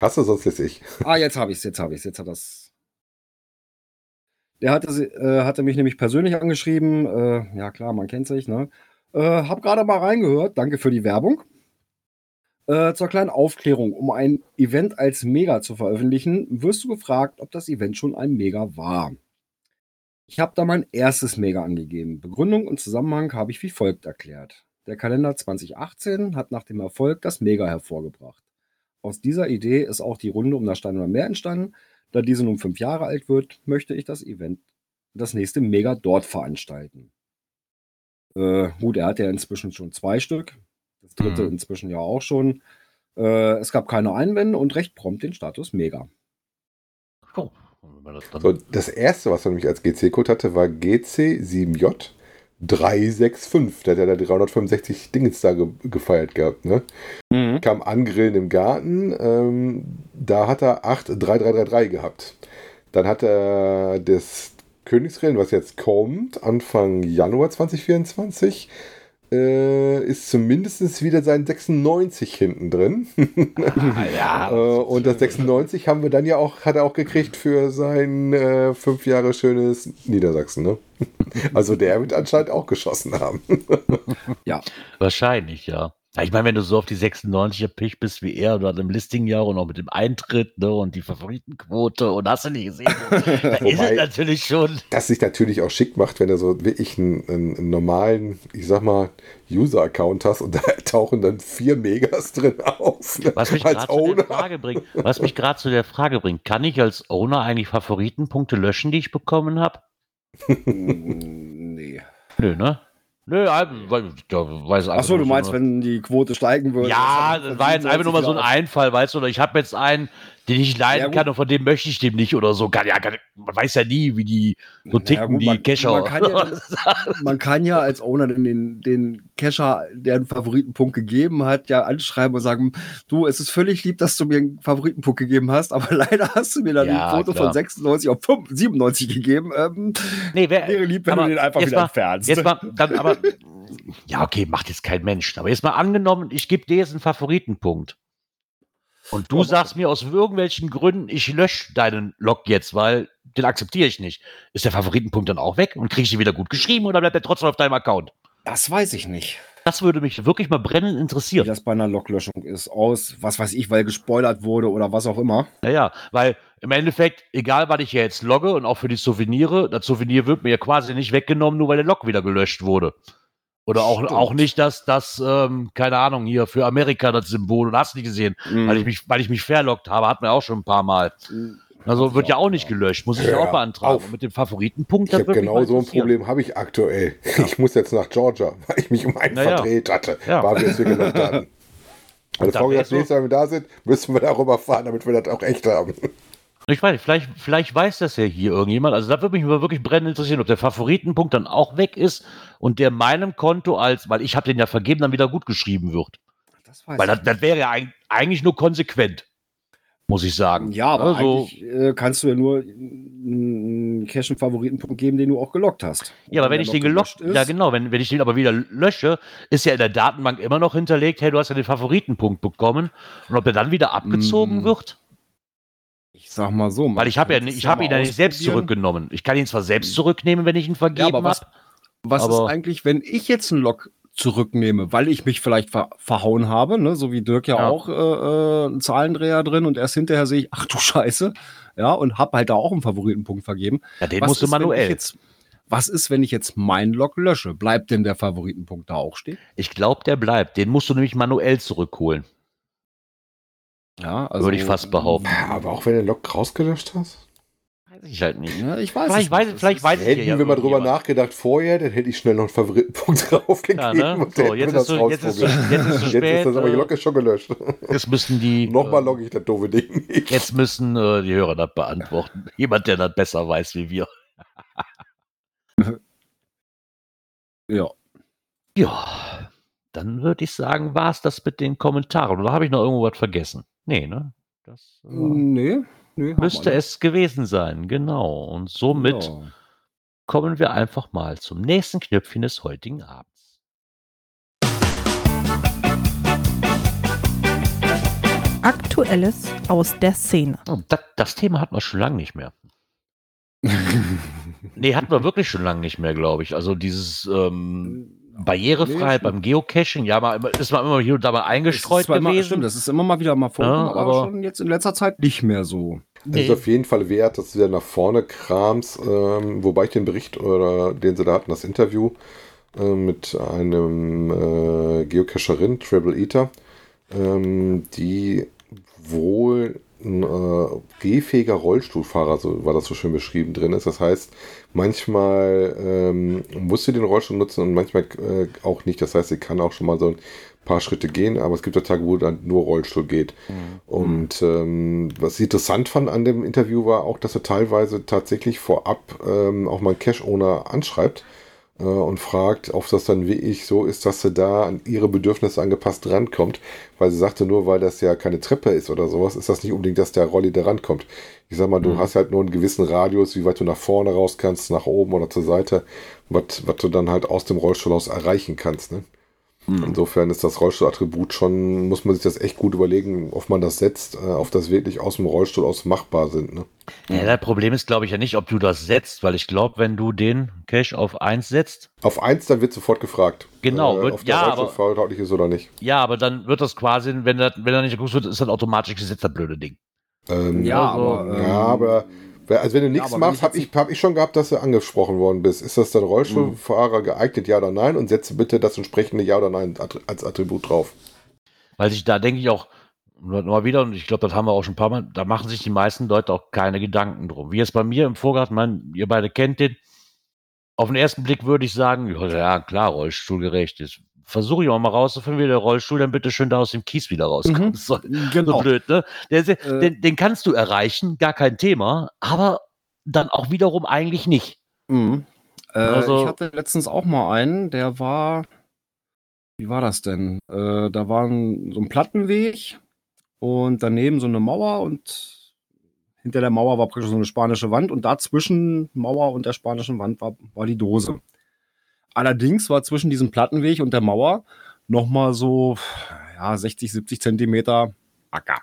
Hast du sonst jetzt ich? *laughs* Ah, jetzt habe ich es, jetzt habe ich es, jetzt hat das. Der hatte, äh, hatte mich nämlich persönlich angeschrieben. Äh, ja, klar, man kennt sich, ne? Äh, hab gerade mal reingehört. Danke für die Werbung. Äh, zur kleinen Aufklärung. Um ein Event als Mega zu veröffentlichen, wirst du gefragt, ob das Event schon ein Mega war. Ich habe da mein erstes Mega angegeben. Begründung und Zusammenhang habe ich wie folgt erklärt. Der Kalender 2018 hat nach dem Erfolg das Mega hervorgebracht. Aus dieser Idee ist auch die Runde um das Stein oder Meer entstanden. Da diese nun fünf Jahre alt wird, möchte ich das Event, das nächste Mega dort veranstalten. Äh, gut, er hat ja inzwischen schon zwei Stück. Das dritte mhm. inzwischen ja auch schon. Äh, es gab keine Einwände und recht prompt den Status Mega. Oh. So, das erste, was er nämlich als GC-Code hatte, war GC7J 365. Der hat ja da 365 Dingens da ge gefeiert gehabt, ne? Mhm. Kam angrillen im Garten. Ähm, da hat er 83333 gehabt. Dann hat er das Königsrennen, was jetzt kommt, Anfang Januar 2024 äh, ist zumindest wieder sein 96 hinten drin. *laughs* ah, ja. *laughs* äh, und das 96 haben wir dann ja auch, hat er auch gekriegt für sein äh, fünf Jahre schönes Niedersachsen, ne? *laughs* Also der wird anscheinend auch geschossen haben. ja. Wahrscheinlich, ja. Ja, ich meine, wenn du so auf die 96er Pich bist wie er, oder im Listingjahr und auch mit dem Eintritt ne, und die Favoritenquote und hast du nicht gesehen, *laughs* da ist es natürlich schon. Das sich natürlich auch schick macht, wenn du so wirklich einen, einen, normalen, ich sag mal, User-Account hast und *laughs* da tauchen dann vier Megas drin auf. ne? Was mich gerade zu der Owner. Frage bringt, was mich gerade zu der Frage bringt, kann ich als Owner eigentlich Favoritenpunkte löschen, die ich bekommen habe? *laughs* Nee. Nö, ne? Nö, ein- weil da weiß einfach Achso, du nur meinst, eine- wenn die Quote steigen würde? Ja, das war jetzt einfach nur mal so ein Einfall, weißt du, oder ich habe jetzt einen, den ich leiden Ja, kann und von dem möchte ich dem nicht oder so. Kann, ja, kann, man weiß ja nie, wie die so ticken, gut, die man- Cacher. man kann ja- *laughs* Man kann ja als Owner den, den, Cacher, der einen Favoritenpunkt gegeben hat, ja anschreiben und sagen, du, es ist völlig lieb, dass du mir einen Favoritenpunkt gegeben hast, aber *laughs* leider hast du mir dann Ja, die Quote klar. von 96 auf 5, 97 gegeben. Ähm, nee, wer, wäre lieb, wenn du den einfach wieder mal- entfernst. Jetzt mal, dann aber, *laughs* ja, okay, macht jetzt kein Mensch. Aber jetzt mal angenommen, ich gebe dir jetzt einen Favoritenpunkt. Und du sagst mir aus irgendwelchen Gründen, ich lösche deinen Log jetzt, weil den akzeptiere ich nicht. Ist der Favoritenpunkt dann auch weg und kriege ich den wieder gut geschrieben oder bleibt er trotzdem auf deinem Account? Das weiß ich nicht, Das würde mich wirklich mal brennend wie interessieren. das bei einer Loglöschung ist. Aus, was weiß ich, weil gespoilert wurde oder was auch immer. Naja, weil im Endeffekt, egal was ich hier jetzt logge und auch für die Souvenirs, das Souvenir wird mir ja quasi nicht weggenommen, nur weil der Log wieder gelöscht wurde. Oder auch, Stimmt. auch nicht, dass das, ähm, keine Ahnung, hier für Amerika das Symbol und hast nicht gesehen, Mhm. weil ich mich, weil ich mich verloggt habe, hat man auch schon ein paar Mal. Also wird ja auch nicht gelöscht, muss ich ja Hör auch beantragen. auf. Und mit dem Favoritenpunkt, Ich das habe genau so ein. Problem habe ich aktuell. Ich muss jetzt nach Georgia, *laughs* weil ich mich um einen Naja. verdreht hatte, Ja. weil wir es wir gelockt hatten. Meine da Frau wär gesagt, so- nächstes Mal, wenn wir da sind, müssen wir darüber fahren, damit wir das auch echt haben. Ich weiß nicht, vielleicht, vielleicht weiß das ja hier irgendjemand. Also da würde mich wirklich brennend interessieren, ob der Favoritenpunkt dann auch weg ist und der meinem Konto als, weil ich habe den ja vergeben, dann wieder gut geschrieben wird. Das weiß Weil ich das, das wäre ja eig- eigentlich nur konsequent, muss ich sagen. Ja, aber also, eigentlich äh, kannst du ja nur einen Cache-Favoritenpunkt geben, den du auch gelockt hast. ja, aber wenn ich den gelockt, gelöscht ja ist- genau, wenn, wenn ich den aber wieder lösche, ist ja in der Datenbank immer noch hinterlegt, hey, du hast ja den Favoritenpunkt bekommen und ob der dann wieder abgezogen Mm. wird, Ich sag mal so. man weil ich habe ja ich habe ihn ja nicht selbst zurückgenommen. Ich kann ihn zwar selbst zurücknehmen, wenn ich ihn vergeben Ja, aber was, habe. was ist aber- eigentlich, wenn ich jetzt einen Log zurücknehme, weil ich mich vielleicht ver verhauen habe, ne? so wie Dirk ja, Ja. auch äh, äh, einen Zahlendreher drin und erst hinterher sehe ich, ach du Scheiße, ja, und hab halt da auch einen Favoritenpunkt vergeben. Ja, den was musst du ist, manuell. jetzt, was ist, wenn ich jetzt meinen Log lösche? Bleibt denn der Favoritenpunkt da auch stehen? Ich glaube, der bleibt. Den musst du nämlich manuell zurückholen. Ja, also, Würde ich fast behaupten. Aber auch wenn du den Log rausgelöscht hast? Weiß ich halt nicht. Ja, ich weiß Vielleicht es weiß- nicht. vielleicht weiß Hätten ja wir mal drüber nachgedacht vorher, dann hätte ich schnell noch einen Favoritenpunkt *laughs* draufgegeben. Ja, ne? und So, jetzt ist, so, jetzt, ist so, jetzt ist so Jetzt spät. ist das aber, die äh, Lok ist schon gelöscht. jetzt müssen die. *laughs* Nochmal äh, logge ich das doofe Ding nicht. Jetzt müssen äh, die Hörer das beantworten. *laughs* Jemand, der das besser weiß wie wir. Ja. Ja, dann würde ich sagen, war es das mit den Kommentaren. Oder habe ich noch irgendwo was vergessen? Nee, ne? Das äh, Nee, nee. müsste es gewesen sein, genau. Und somit Ja. kommen wir einfach mal zum nächsten Knöpfchen des heutigen Abends. Aktuelles aus der Szene. Oh, das, das Thema hatten wir schon lange nicht mehr. *laughs* Nee, hatten wir wirklich schon lange nicht mehr, glaube ich. Also dieses ähm, Barrierefreiheit Nee, beim Geocaching, ja, mal, ist mal immer hier und da mal Das eingestreut ist zwar immer, gewesen. stimmt, das ist immer mal wieder mal vorgekommen, Ja, aber, aber- schon jetzt in letzter Zeit nicht mehr so. Es ist auf jeden Fall wert, dass du wieder nach vorne kramst, ähm, wobei ich den Bericht oder den sie da hatten, das Interview äh, mit einem äh, Geocacherin, Treble Eater, ähm, die wohl ein äh, gehfähiger Rollstuhlfahrer, so war das so schön beschrieben drin ist. Das heißt, manchmal ähm, muss sie den Rollstuhl nutzen und manchmal äh, auch nicht. Das heißt, sie kann auch schon mal so ein paar Schritte gehen, aber es gibt ja Tage, wo dann nur Rollstuhl geht. Und ähm, was ich interessant fand an dem Interview war auch, dass er teilweise tatsächlich vorab ähm, auch mal einen Cache-Owner anschreibt äh, und fragt, ob das dann wie ich so ist, dass sie da an ihre Bedürfnisse angepasst rankommt. Weil sie sagte, nur weil das ja keine Treppe ist oder sowas, ist das nicht unbedingt, dass der Rolli da rankommt. Ich sag mal, du Mhm. hast halt nur einen gewissen Radius, wie weit du nach vorne raus kannst, nach oben oder zur Seite, was was du dann halt aus dem Rollstuhl aus erreichen kannst. Ne? Mhm. Insofern ist das Rollstuhlattribut schon, muss man sich das echt gut überlegen, ob man das setzt, äh, auf das wirklich aus dem Rollstuhl aus machbar sind. Ne? Ja, das Problem ist, glaube ich, ja nicht, ob du das setzt, weil ich glaube, wenn du den Cache auf 1 setzt. Auf 1, dann wird sofort gefragt. Genau, äh, wird, ob der ja, Rollstuhl aber, fahrtauglich ist oder nicht. ja, aber dann wird das quasi, wenn er, wenn er nicht geguckt wird, ist das automatisch gesetzt, das blöde Ding. Ähm, Ja, Also, aber. ähm, ja, aber also wenn du nichts wenn machst, ich habe ich, hab ich schon gehabt, dass du angesprochen worden bist. Ist das dann Rollstuhlfahrer geeignet, ja oder nein? Und setze bitte das entsprechende Ja oder Nein als Attribut drauf. Weil sich da denke ich auch, nur mal wieder, und ich glaube, das haben wir auch schon ein paar Mal, da machen sich die meisten Leute auch keine Gedanken drum. Wie jetzt bei mir im Vorgarten, mein, ihr beide kennt den, auf den ersten Blick würde ich sagen, ja, ja klar, rollstuhlgerecht ist. Versuche ich auch mal rauszufinden, wie der Rollstuhl dann bitte schön da aus dem Kies wieder rauskommt. Mhm. *laughs* So, so Genau. blöd, ne? Der, der, Äh. den, den kannst du erreichen, gar kein Thema, aber dann auch wiederum eigentlich nicht. Mhm. Äh, Also- ich hatte letztens auch mal einen, der war, wie war das denn? Äh, da war ein, so ein Plattenweg und daneben so eine Mauer und hinter der Mauer war praktisch so eine spanische Wand und dazwischen Mauer und der spanischen Wand war, war die Dose. Allerdings war zwischen diesem Plattenweg und der Mauer nochmal so ja, 60, 70 Zentimeter Acker.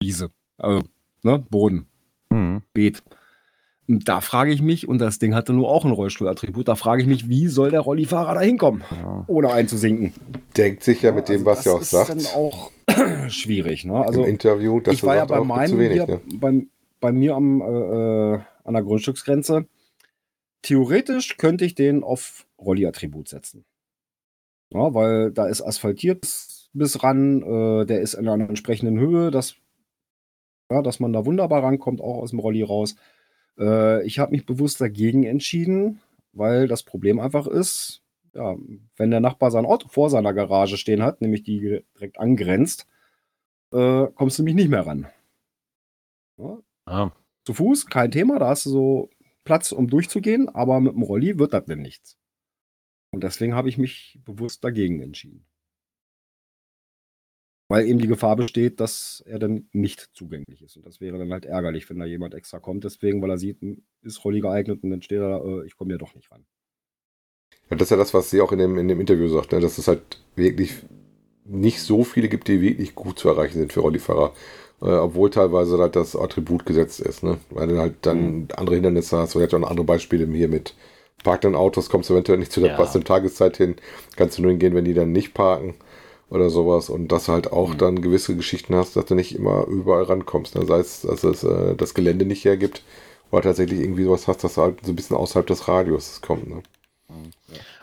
Wiese. Also, ne, Boden. Beet. Und da frage ich mich, und das Ding hatte nur auch ein Rollstuhlattribut, da frage ich mich, wie soll der Rollifahrer da hinkommen, Ja. ohne einzusinken? Denkt sich ja mit dem, Also was das er auch ist sagt, dann auch *clears throat* schwierig. Ne? Also im Interview, dass ich war ja bei meinem zu wenig. hier, Ne? bei, bei mir am, äh, äh, an der Grundstücksgrenze. Theoretisch könnte ich den auf Rolli-Attribut setzen. Ja, weil da ist asphaltiert bis, bis ran, äh, der ist in einer entsprechenden Höhe, dass, ja, dass man da wunderbar rankommt, auch aus dem Rolli raus. Äh, ich habe mich bewusst dagegen entschieden, weil das Problem einfach ist, ja, wenn der Nachbar sein Auto vor seiner Garage stehen hat, nämlich die direkt angrenzt, äh, kommst du mich nicht mehr ran. Ja, Ja. zu Fuß, kein Thema, da hast du so Platz, um durchzugehen, aber mit dem Rolli wird das denn nichts. Und deswegen habe ich mich bewusst dagegen entschieden. Weil eben die Gefahr besteht, dass er dann nicht zugänglich ist. Und das wäre dann halt ärgerlich, wenn da jemand extra kommt. Deswegen, weil er sieht, ist Rolli geeignet und dann steht er äh, ich komme ja doch nicht ran. Ja, das ist ja das, was sie auch in dem, in dem Interview sagt, ne? dass es halt wirklich nicht so viele gibt, die wirklich gut zu erreichen sind für Rollifahrer. Äh, obwohl teilweise halt das Attribut gesetzt ist, ne? Weil du halt dann andere Hindernisse hast. Und er hat ja auch noch andere Beispiele hier mit parkenden Autos, kommst du eventuell nicht zu der Ja. passenden Tageszeit hin. Kannst du nur hingehen, wenn die dann nicht parken oder sowas. Und dass du halt auch Mhm. dann gewisse Geschichten hast, dass du nicht immer überall rankommst. Ne? Sei es, dass es äh, das Gelände nicht hergibt oder tatsächlich irgendwie sowas hast, dass du halt so ein bisschen außerhalb des Radius kommt. Ne?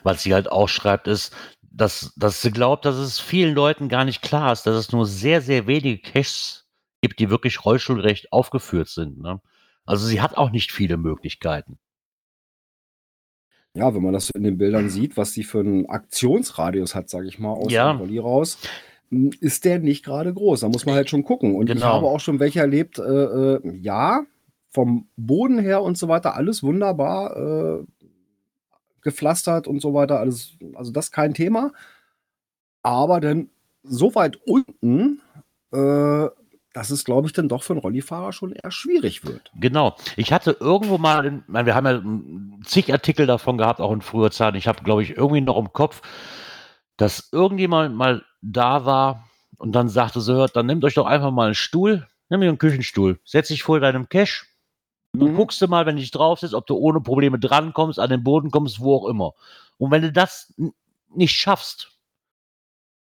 was sie halt auch schreibt, ist, dass, dass sie glaubt, dass es vielen Leuten gar nicht klar ist, dass es nur sehr, sehr wenige Caches gibt, die wirklich rollstuhlrecht aufgeführt sind. Ne? Also sie hat auch nicht viele Möglichkeiten. Ja, wenn man das so in den Bildern *clears throat* sieht, was sie für einen Aktionsradius hat, sage ich mal, aus Ja. dem Rolli raus, m, ist der nicht gerade groß. Da muss man halt schon gucken. Und ich Genau. habe auch schon welche erlebt, äh, äh, ja, vom Boden her und so weiter, alles wunderbar äh, gepflastert und so weiter, alles, also das kein Thema. Aber dann so weit unten, äh, dass es, glaube ich, dann doch für einen Rollifahrer schon eher schwierig wird. Genau. Ich hatte irgendwo mal, in, ich wir haben ja zig Artikel davon gehabt, auch in früher Zeiten. Ich habe, glaube ich, irgendwie noch im Kopf, dass irgendjemand mal da war und dann sagte so, hört, dann nehmt euch doch einfach mal einen Stuhl, nimm dir einen Küchenstuhl, setz dich vor deinem Dann Mhm. guckst du mal, wenn du dich drauf sitzt, ob du ohne Probleme drankommst, an den Boden kommst, wo auch immer. Und wenn du das nicht schaffst,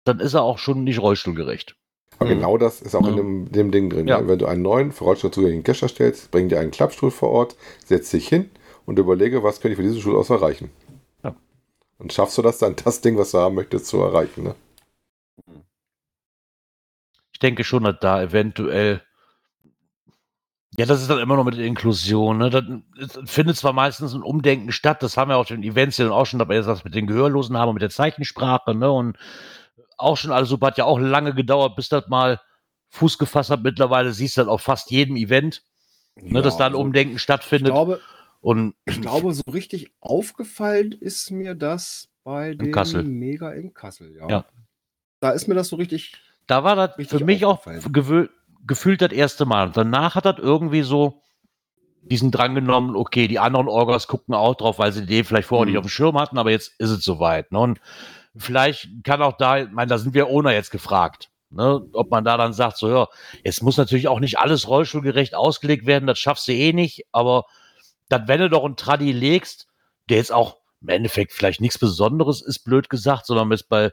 dann ist er auch schon nicht rollstuhlgerecht. Aber Mhm. genau das ist auch in Ja. dem, dem Ding drin. Ja. Ja. Wenn du einen neuen, Rollstuhl zugänglichen Cache erstellst, bring dir einen Klappstuhl vor Ort, setz dich hin und überlege, was könnte ich für diesen Stuhl aus erreichen. Ja. Und schaffst du das dann, das Ding, was du haben möchtest, zu erreichen. Ne? Ich denke schon, dass da eventuell. Ja, das ist dann immer noch mit der Inklusion. Ne? Das es findet zwar meistens ein Umdenken statt, das haben wir auf den Events ja dann auch schon dabei, dass wir das mit den Gehörlosen haben und mit der Zeichensprache. Ne? Und auch schon alles super, hat ja auch lange gedauert, bis das mal Fuß gefasst hat. Mittlerweile siehst du das auf fast jedem Event, ne, dass da ein also Umdenken ich stattfindet. glaube, und Ich glaube, so richtig aufgefallen ist mir das bei dem Kassel. Mega in Kassel, ja. Ja. Da ist mir das so richtig. da war das für mich auch gefühlt das erste Mal. Und danach hat das irgendwie so diesen Drang genommen, okay, die anderen Orgas gucken auch drauf, weil sie die Idee vielleicht vorher Mhm. nicht auf dem Schirm hatten, aber jetzt ist es soweit. Ne? Und vielleicht kann auch da, ich meine, da sind wir ohne jetzt gefragt. Ne, ob man da dann sagt, so, ja, es muss natürlich auch nicht alles rollstuhlgerecht ausgelegt werden, das schaffst du eh nicht, aber dann, wenn du doch einen Traddy legst, der jetzt auch im Endeffekt vielleicht nichts Besonderes ist, blöd gesagt, sondern ist bei,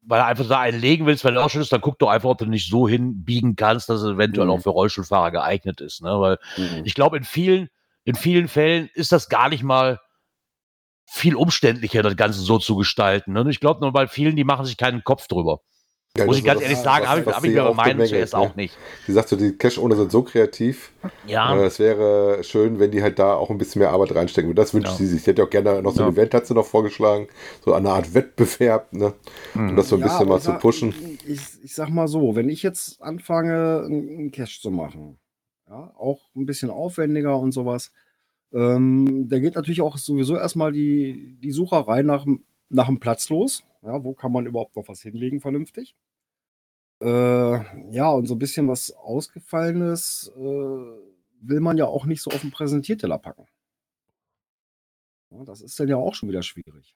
weil du einfach da einen legen willst, weil du auch schon ist, dann guck doch einfach, ob du nicht so hinbiegen kannst, dass es eventuell Mhm. auch für Rollstuhlfahrer geeignet ist. Ne? Weil Mhm. ich glaube, in vielen, in vielen Fällen ist das gar nicht mal viel umständlicher, das Ganze so zu gestalten. Ne? Ich glaube nur bei vielen, die machen sich keinen Kopf drüber. Ja, Muss ich ganz ehrlich sagen, habe ich, hab ich sie mir bei auch meinen bemängelt, zuerst ne? auch nicht. Wie sagst du, die Cash-Owner sind so kreativ. Ja, Äh, es wäre schön, wenn die halt da auch ein bisschen mehr Arbeit reinstecken. Und das wünscht Ja. sie sich. Sie hätte auch gerne noch so ein Ja. Event, hat sie noch vorgeschlagen. So eine Art Wettbewerb, ne? Um das so ein Ja, bisschen mal zu pushen. Ich, ich sag mal so, wenn ich jetzt anfange, einen Cache zu machen, ja, auch ein bisschen aufwendiger und sowas, ähm, da geht natürlich auch sowieso erstmal die, die Sucherei nach, nach dem Platz los. Ja, wo kann man überhaupt noch was hinlegen vernünftig? Äh, ja, und so ein bisschen was Ausgefallenes äh, will man ja auch nicht so auf den Präsentierteller packen. Ja, das ist dann ja auch schon wieder schwierig.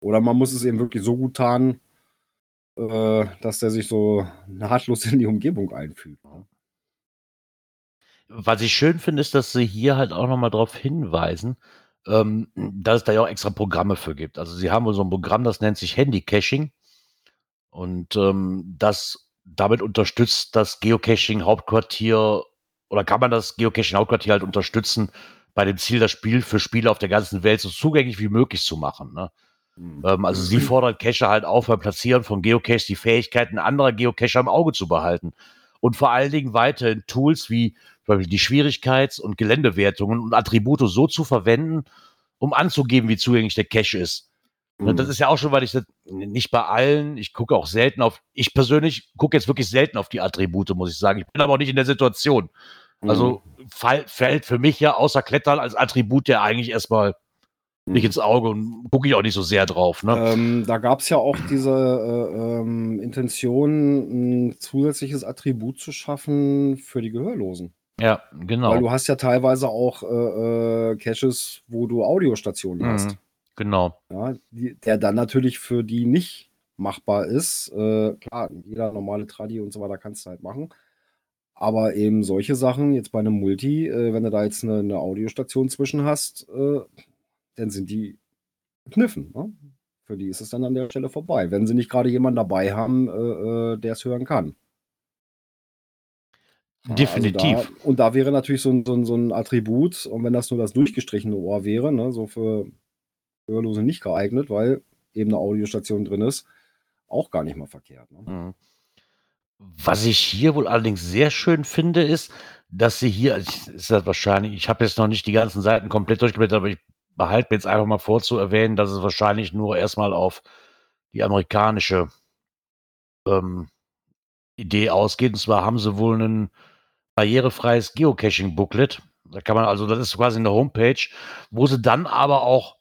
Oder man muss es eben wirklich so gut tarnen, äh, dass der sich so nahtlos in die Umgebung einfügt. Ne? Was ich schön finde, ist, dass sie hier halt auch nochmal darauf hinweisen, ähm, dass es da ja auch extra Programme für gibt. Also sie haben so ein Programm, das nennt sich Handy-Caching. Und ähm, das damit unterstützt das Geocaching-Hauptquartier oder kann man das Geocaching-Hauptquartier halt unterstützen, bei dem Ziel, das Spiel für Spieler auf der ganzen Welt so zugänglich wie möglich zu machen. Ne? Hm. Ähm, also sie fordert Cacher halt auf, beim Platzieren von Geocaches die Fähigkeiten anderer Geocacher im Auge zu behalten. Und vor allen Dingen weiterhin Tools wie die Schwierigkeits- und Geländewertungen und Attribute so zu verwenden, um anzugeben, wie zugänglich der Cache ist. Und das ist ja auch schon, weil ich das nicht bei allen, ich gucke auch selten auf, ich persönlich gucke jetzt wirklich selten auf die Attribute, muss ich sagen. Ich bin aber auch nicht in der Situation. Also fall, fällt für mich ja außer Klettern als Attribut ja eigentlich erstmal nicht ins Auge und gucke ich auch nicht so sehr drauf. Ne? Ähm, da gab es ja auch diese äh, ähm, Intention, ein zusätzliches Attribut zu schaffen für die Gehörlosen. Ja, genau. Weil du hast ja teilweise auch äh, äh, Caches, wo du Audiostationen hast. Mhm, genau. Ja, die, der dann natürlich für die nicht machbar ist. Äh, klar, jeder normale Tradi und so weiter kannst du halt machen. Aber eben solche Sachen, jetzt bei einem Multi, äh, wenn du da jetzt eine, eine Audiostation zwischen hast, äh, dann sind die kniffen. Ne? Für die ist es dann an der Stelle vorbei, wenn sie nicht gerade jemanden dabei haben, äh, der es hören kann. Ja, Definitiv. Also da, und da wäre natürlich so ein, so, ein, so ein Attribut, und wenn das nur das durchgestrichene Ohr wäre, ne, so für Hörlose nicht geeignet, weil eben eine Audiostation drin ist, auch gar nicht mal verkehrt. Ne? Mhm. Was ich hier wohl allerdings sehr schön finde, ist, dass sie hier, ich- ist das wahrscheinlich, ich habe jetzt noch nicht die ganzen Seiten komplett durchgeblättert, aber ich behalte mir jetzt einfach mal vor zu erwähnen, dass es wahrscheinlich nur erstmal auf die amerikanische ähm, Idee ausgeht. Und zwar haben sie wohl ein barrierefreies Geocaching-Booklet. Da kann man also, das ist quasi eine Homepage, wo sie dann aber auch,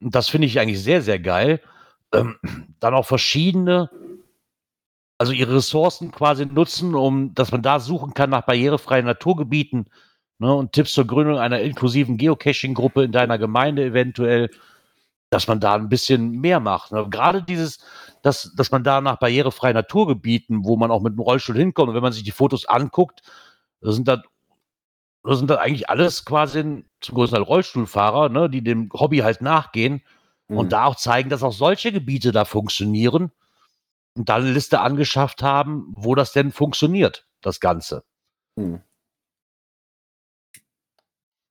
das finde ich eigentlich sehr, sehr geil, ähm, dann auch verschiedene also ihre Ressourcen quasi nutzen, um, dass man da suchen kann nach barrierefreien Naturgebieten ne, und Tipps zur Gründung einer inklusiven Geocaching-Gruppe in deiner Gemeinde eventuell, dass man da ein bisschen mehr macht. Ne. Gerade dieses, dass, dass man da nach barrierefreien Naturgebieten, wo man auch mit dem Rollstuhl hinkommt und wenn man sich die Fotos anguckt, da sind da das sind dann eigentlich alles quasi zum größten Teil Rollstuhlfahrer, ne, die dem Hobby halt nachgehen Mhm. und da auch zeigen, dass auch solche Gebiete da funktionieren und da eine Liste angeschafft haben, wo das denn funktioniert, das Ganze. Mhm.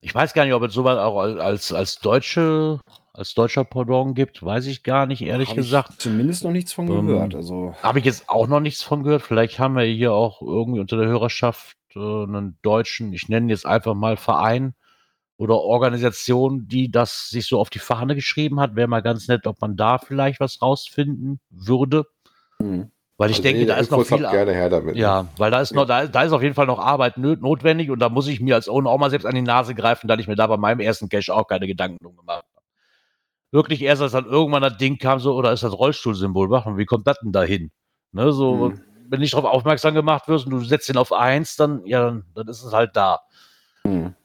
Ich weiß gar nicht, ob es sowas auch als, als deutsche, als deutscher Pendant gibt, weiß ich gar nicht, ehrlich Hab gesagt. Ich zumindest noch nichts von Ähm, gehört. Also, Habe ich jetzt auch noch nichts von gehört. Vielleicht haben wir hier auch irgendwie unter der Hörerschaft äh, einen deutschen, ich nenne jetzt einfach mal Verein oder Organisation, die das sich so auf die Fahne geschrieben hat. Wäre mal ganz nett, ob man da vielleicht was rausfinden würde. mhm. Weil ich Also denke, da ist noch Infos viel gerne her damit. ne? Ja, weil da ist noch, da, da ist auf jeden Fall noch Arbeit notwendig und da muss ich mir als Owner auch mal selbst an die Nase greifen, da ich mir da bei meinem ersten Cache auch keine Gedanken drum gemacht habe. Wirklich erst, als dann irgendwann das Ding kam, so, oder ist das Rollstuhlsymbol, wach, wie kommt das denn da hin? Ne, so, Mhm. Wenn nicht darauf aufmerksam gemacht wirst und du setzt ihn auf eins, dann, ja, dann, dann ist es halt da. Mhm.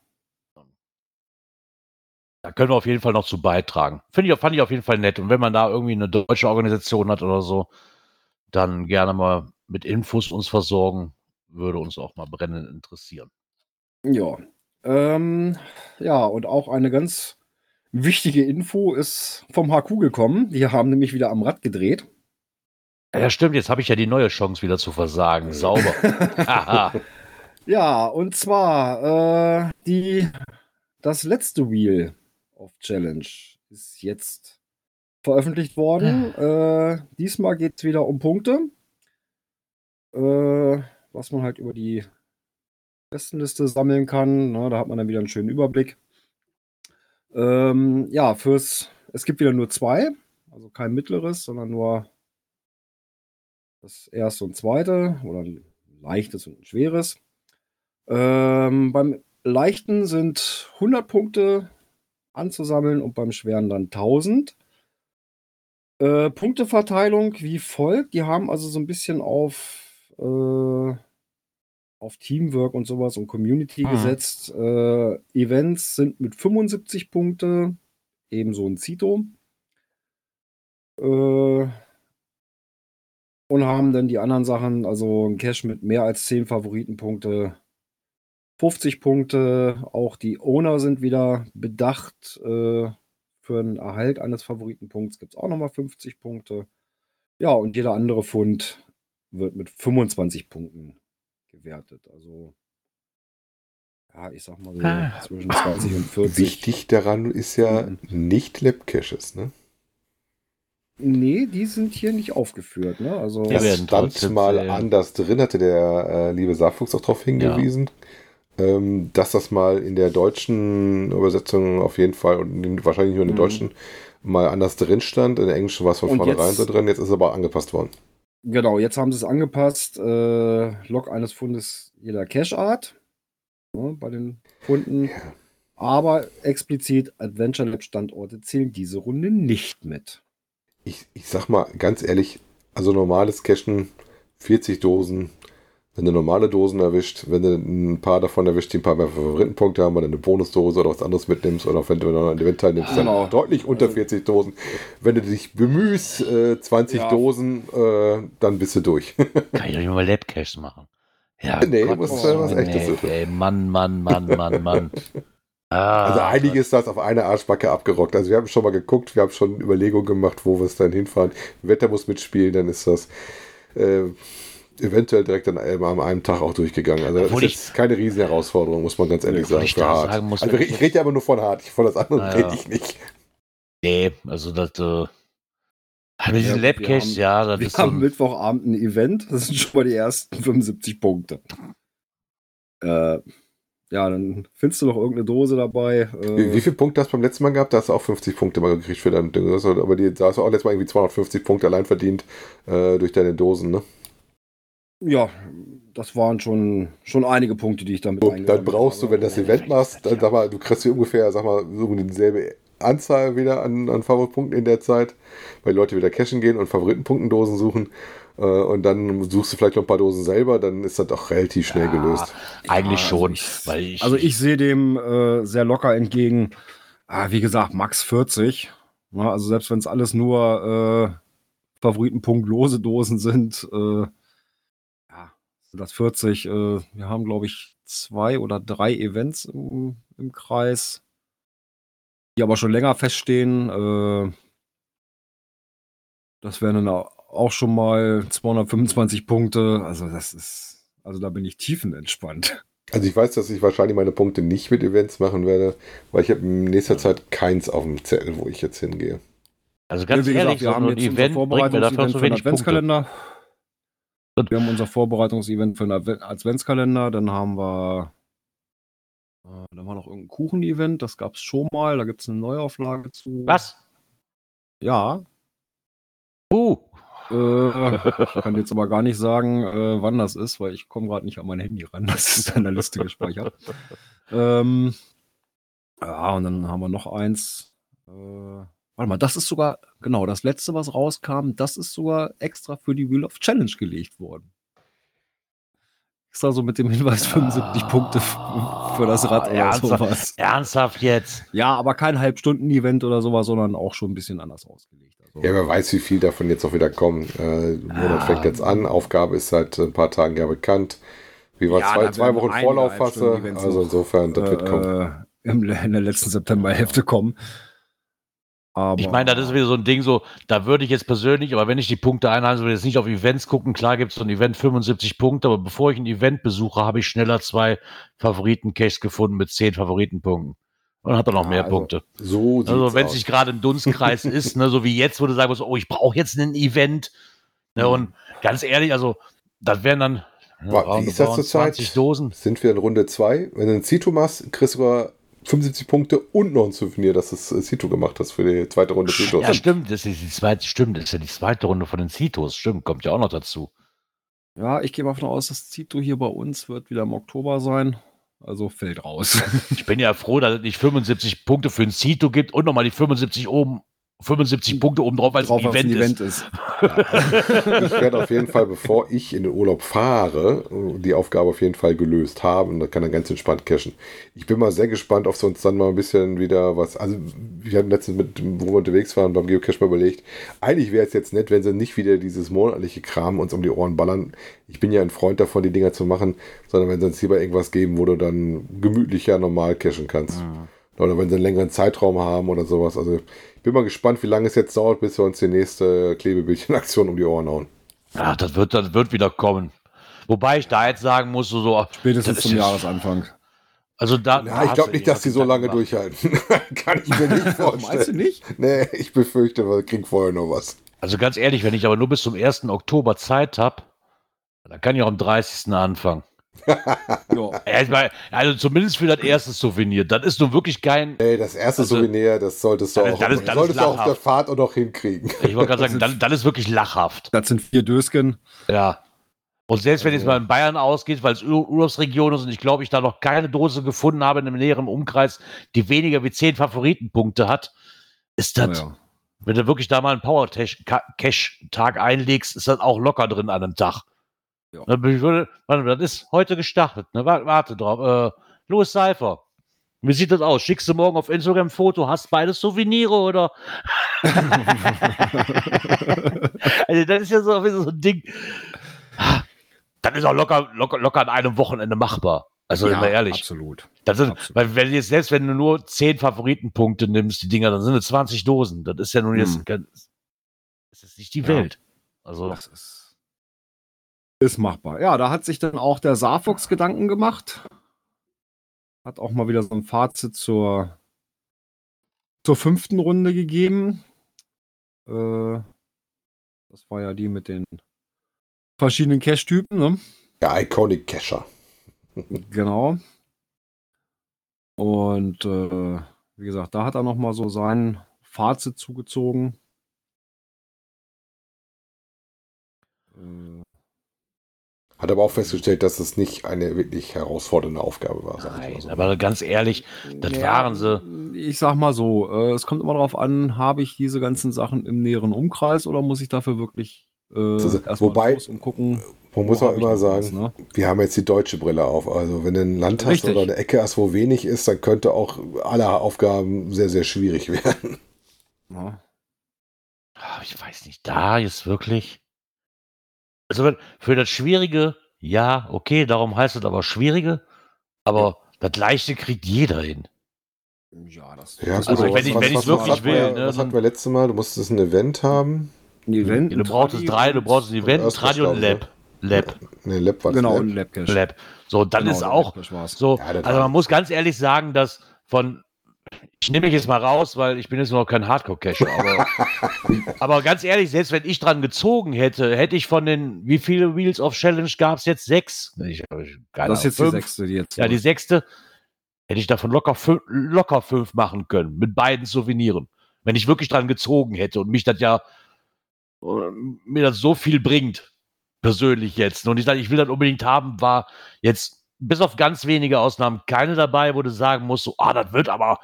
Da können wir auf jeden Fall noch zu beitragen. Finde ich, fand ich auf jeden Fall nett. Und wenn man da irgendwie eine deutsche Organisation hat oder so, dann gerne mal mit Infos uns versorgen. Würde uns auch mal brennend interessieren. Ja. Ähm, ja, und auch eine ganz wichtige Info ist vom HQ gekommen. Die haben nämlich wieder am Rad gedreht. Ja, stimmt. Jetzt habe ich ja die neue Chance wieder zu versagen. Sauber. *laughs* Ja, und zwar äh, die, das letzte Wheel of Challenge ist jetzt veröffentlicht worden. Äh, diesmal geht es wieder um Punkte. Äh, was man halt über die Bestenliste sammeln kann. Na, da hat man dann wieder einen schönen Überblick. Ähm, ja, fürs, es gibt wieder nur zwei, also kein mittleres, sondern nur das erste und zweite oder ein leichtes und ein schweres. Ähm, beim leichten sind 100 Punkte anzusammeln und beim schweren dann 1000. Äh, Punkteverteilung wie folgt. Die haben also so ein bisschen auf, äh, auf Teamwork und sowas und Community Mhm. gesetzt. Äh, Events sind mit 75 Punkte, ebenso ein Zito. Und haben dann die anderen Sachen, also ein Cash mit mehr als 10 Favoritenpunkte, 50 Punkte. Auch die Owner sind wieder bedacht. Äh, für einen Erhalt eines Favoritenpunkts gibt es auch nochmal 50 Punkte. Ja, und jeder andere Fund wird mit 25 Punkten gewertet. Also, ja, ich sag mal so Ah. zwischen 20 und 40. Wichtig daran ist ja nicht Lab-Caches, ne? Nee, die sind hier nicht aufgeführt. Ne? Also, Die Das werden stand mal zählen. anders drin, hatte der äh, liebe Saarfuchs auch darauf hingewiesen, ähm, dass das mal in der deutschen Übersetzung auf jeden Fall und in, wahrscheinlich nur in der Mhm. deutschen mal anders drin stand. In der englischen war es von Und vornherein jetzt- so drin, jetzt ist es aber angepasst worden. Genau, jetzt haben sie es angepasst. Äh, Log eines Fundes jeder Cache-Art ne, bei den Funden. Ja. Aber explizit Adventure Lab Standorte zählen diese Runde nicht mit. Ich, ich sag mal ganz ehrlich, also normales Cachen, 40 Dosen, wenn du normale Dosen erwischt, wenn du ein paar davon erwischt, die ein paar mehr Favoritenpunkte haben, oder eine Bonusdose oder was anderes mitnimmst, oder wenn du noch an Event teilnimmst, Genau. dann deutlich unter Also- 40 Dosen. Wenn du dich bemühst, äh, 20 Ja. Dosen, äh, dann bist du durch. *laughs* Kann ich doch nicht mal Labcache machen. Ja, Nee, Gott, muss äh, was nee, Echtes suchen. ey, Mann, Mann, Mann, Mann, Mann. *laughs* Ah, Also einiges ist das auf eine Arschbacke abgerockt. Also wir haben schon mal geguckt, wir haben schon Überlegungen gemacht, wo wir es dann hinfahren. Wetter muss mitspielen, dann ist das äh, eventuell direkt an einem, an einem Tag auch durchgegangen. Also das ist Obwohl ich- jetzt keine riesen Herausforderung, muss man ganz ehrlich Obwohl sagen. ich sagen muss, also ich, ich rede ja aber nur von hart, von das andere Ja, rede ich nicht. Nee, also das, äh, mit diesen Ja, Labcaches, ja, das Wir ist so haben ein, Mittwochabend ein Event. Das sind schon mal die ersten 75 Punkte. Äh, ja, dann findest du noch irgendeine Dose dabei. Äh, Wie, wie viele Punkte hast du beim letzten Mal gehabt? Da hast du auch 50 Punkte mal gekriegt für dein Ding. Du- Aber die, da hast du auch letztes Mal irgendwie 250 Punkte allein verdient äh, durch deine Dosen, ne? Ja, das waren schon, schon einige Punkte, die ich damit So, dann brauchst du, wenn das Event machst, dann sag mal, du kriegst hier ungefähr, sag mal, so dieselbe Anzahl wieder an, an Favoritpunkten in der Zeit, weil die Leute wieder cashen gehen und Favoritenpunktendosen suchen. Äh, und dann suchst du vielleicht noch ein paar Dosen selber, dann ist das auch relativ schnell Ja, gelöst. eigentlich Ja, schon, also ich- weil ich, Also ich sehe dem äh, sehr locker entgegen. Ah, wie gesagt, max 40. Na, also selbst wenn es alles nur äh, Favoritenpunktlose Dosen sind, äh, ja, sind das 40. Äh, wir haben, glaube ich, zwei oder drei Events im, im Kreis, die aber schon länger feststehen. Äh, das wären dann auch schon mal 225 Punkte. Also das ist, also da bin ich tiefenentspannt. Also ich weiß, dass ich wahrscheinlich meine Punkte nicht mit Events machen werde, weil ich habe in nächster Zeit keins auf dem Zettel, wo ich jetzt hingehe. also ganz Ja, wie ehrlich, gesagt, wir so haben jetzt unser Event dafür Vorbereitungsevent für den wenig Punkte. Adventskalender. Wir haben unser Vorbereitungsevent für den Adve- Adventskalender. Dann haben wir, äh, dann war noch irgendein Kuchen-Event. Das gab es schon mal. Da gibt es eine Neuauflage zu. Was? Ja. Uh, Äh, ich kann jetzt aber gar nicht sagen, äh, wann das ist, weil ich komme gerade nicht an mein Handy ran. *laughs* Das ist in der Liste gespeichert. ähm, ja, und dann haben wir noch eins. Äh, warte mal, das ist sogar, genau, das letzte, was rauskam, das ist sogar extra für die Wheel of Challenge gelegt worden. Extra so mit dem Hinweis 75 Punkte f- für das Rad oder ernsthaft, sowas. Ernsthaft jetzt? Ja, aber kein Halbstunden-Event oder sowas, sondern auch schon ein bisschen anders ausgelegt. Also, Ja, wer weiß, wie viel davon jetzt auch wieder kommen. Äh, Monat Ah. fängt jetzt an, Aufgabe ist seit ein paar Tagen ja bekannt. Wie war Ja, zwei, zwei Wochen Vorlauf? Halbstunden-Events Also insofern, das wird kommen. äh, im- in der letzten Septemberhälfte kommen. Aber Ich meine, das ist wieder so ein Ding, so, da würde ich jetzt persönlich, aber wenn ich die Punkte einhalten würde, jetzt nicht auf Events gucken. Klar gibt es so ein Event 75 Punkte, aber bevor ich ein Event besuche, habe ich schneller zwei Favoriten-Caches gefunden mit 10 Favoritenpunkten. Und dann hat er noch Ja, mehr also, Punkte. So Also wenn es aus. nicht gerade ein Dunstkreis *laughs* ist, ne, so wie jetzt, wo du sagen musst, oh, ich brauche jetzt ein Event. Ne, Mhm. und ganz ehrlich, also das wären dann Wa- wie ist das zurzeit? 20 Dosen. Sind wir in Runde 2. Wenn du ein Zito machst, kriegst du sogar 75 Punkte und noch ein Souvenir, dass du das äh, Zito gemacht hast für die zweite Runde Zitos. Ja, stimmt, das ist die zweite, stimmt, das ist ja die zweite Runde von den Citos, stimmt, kommt ja auch noch dazu. ja, ich gehe mal davon aus, das Zito hier bei uns wird wieder im Oktober sein. Also fällt raus. Ich bin ja froh, dass es nicht 75 Punkte für ein Cito gibt und nochmal die 75 oben, 75 Punkte oben drauf, weil es ein Drauf, was Event, ist. ist. Ich werde auf jeden Fall, bevor ich in den Urlaub fahre, die Aufgabe auf jeden Fall gelöst haben. Da kann er ganz entspannt cashen. Ich bin mal sehr gespannt, ob es uns dann mal ein bisschen wieder was. Also, wir hatten letztens mit, wo wir unterwegs waren, beim Geocache mal überlegt. Eigentlich wäre es jetzt nett, wenn sie nicht wieder dieses monatliche Kram uns um die Ohren ballern. Ich bin ja ein Freund davon, die Dinger zu machen, sondern wenn sie uns lieber irgendwas geben, wo du dann gemütlicher normal cashen kannst. Oder wenn sie einen längeren Zeitraum haben oder sowas. Also, bin mal gespannt, wie lange es jetzt dauert, bis wir uns die nächste Klebebildchenaktion um die Ohren hauen. Ach, das wird, das wird wieder kommen. Wobei ich da jetzt sagen muss, so, so Spätestens zum Jahresanfang. Also da, Ja, ich glaube nicht, dass die so lange durchhalten. *laughs* Kann ich mir nicht Meinst du vorstellen. nicht? Nee, ich befürchte, wir kriegen vorher noch was. Also ganz ehrlich, wenn ich aber nur bis zum 1. Oktober Zeit habe, dann kann ich auch am 30. anfangen. *laughs* Ja. Also zumindest für das erste Souvenir. Das ist nun wirklich kein. Ey, das erste Also- Souvenir, das solltest du Das ist- auch, das ist- das ist solltest du auch auf der. Fahrt auch noch hinkriegen. Ich wollte gerade sagen, das, das ist wirklich lachhaft. Das sind vier Dösken. Ja. Und selbst wenn jetzt Also- mal in Bayern ausgeht, weil es Ur Urlaubsregion ist und ich glaube, ich da noch keine Dose gefunden habe in einem näheren Umkreis, die weniger wie zehn Favoritenpunkte hat, ist das, Ja. wenn du wirklich da mal einen Power-Cash-Tag einlegst, ist das auch locker drin an einem Tag. Ja. Dann würde, warte, das ist heute gestartet. Ne? Warte, drauf. Äh, Louis Seifer. Wie sieht das aus? Schickst du morgen auf Instagram ein Foto? Hast beide Souvenire oder? *laughs* also das ist ja so, so ein Ding. Das ist auch locker, locker, locker an einem Wochenende machbar. Also ja, immer ehrlich. Absolut. Das sind, absolut. weil wenn jetzt selbst wenn du nur 10 Favoritenpunkte nimmst, die Dinger, dann sind es 20 Dosen. Das ist ja nun jetzt Hm. das ist nicht die Ja. Welt. Also Das ist, ist machbar. Ja, da hat sich dann auch der Saarfuchs Gedanken gemacht. Hat auch mal wieder so ein Fazit zur, zur fünften Runde gegeben. Äh, das war ja die mit den verschiedenen Cache-Typen, ne? Der Iconic Cacher. *laughs* Genau. Und äh, wie gesagt, da hat er noch mal so sein Fazit zugezogen. Äh, Hat aber auch festgestellt, dass es nicht eine wirklich herausfordernde Aufgabe war. Nein, so. aber ganz ehrlich, das waren sie. Ich sag mal so, äh, es kommt immer darauf an, habe ich diese ganzen Sachen im näheren Umkreis oder muss ich dafür wirklich äh, Also, wobei- los und gucken. Man muss auch immer noch was, sagen, ne? wir haben jetzt die deutsche Brille auf. Also wenn du ein Land hast Richtig. oder eine Ecke hast, wo wenig ist, dann könnte auch alle Aufgaben sehr, sehr schwierig *laughs* werden. Ja. Ah, Ich weiß nicht, da jetzt wirklich. Also für das Schwierige, ja, okay, darum heißt es aber Schwierige, aber das Leichte kriegt jeder hin. Ja, das Ja, gut, Also ist wenn ich- wenn ich's wirklich hatten wir- will, ne, Was hatten wir letztes Mal? Du musstest ein Event haben. ein Event. du ein brauchst drei, du brauchst ein Event, ein Tradi und ein Lab. Lab, Ne, Lab war Genau, Lab. ein Labcache. Lab. So, dann Genau, ist auch so, Ja, also man muss ganz ehrlich sagen, dass von, ich nehme mich jetzt mal raus, weil ich bin jetzt noch kein Hardcore-Cacher, aber, *laughs* aber ganz ehrlich, selbst wenn ich dran gezogen hätte, hätte ich von den, wie viele Wheels of Challenge gab es jetzt? Sechs? Ich, ich, Das ist jetzt Ahnung, die fünf? sechste, die jetzt. Ja, die sechste hätte ich davon locker fünf, locker fünf machen können, mit beiden Souveniren. Wenn ich wirklich dran gezogen hätte und mich das ja, äh, mir das so viel bringt, persönlich jetzt. Und ich sage, ich will das unbedingt haben, war jetzt bis auf ganz wenige Ausnahmen keine dabei, wo du sagen musst, so, ah, das wird aber,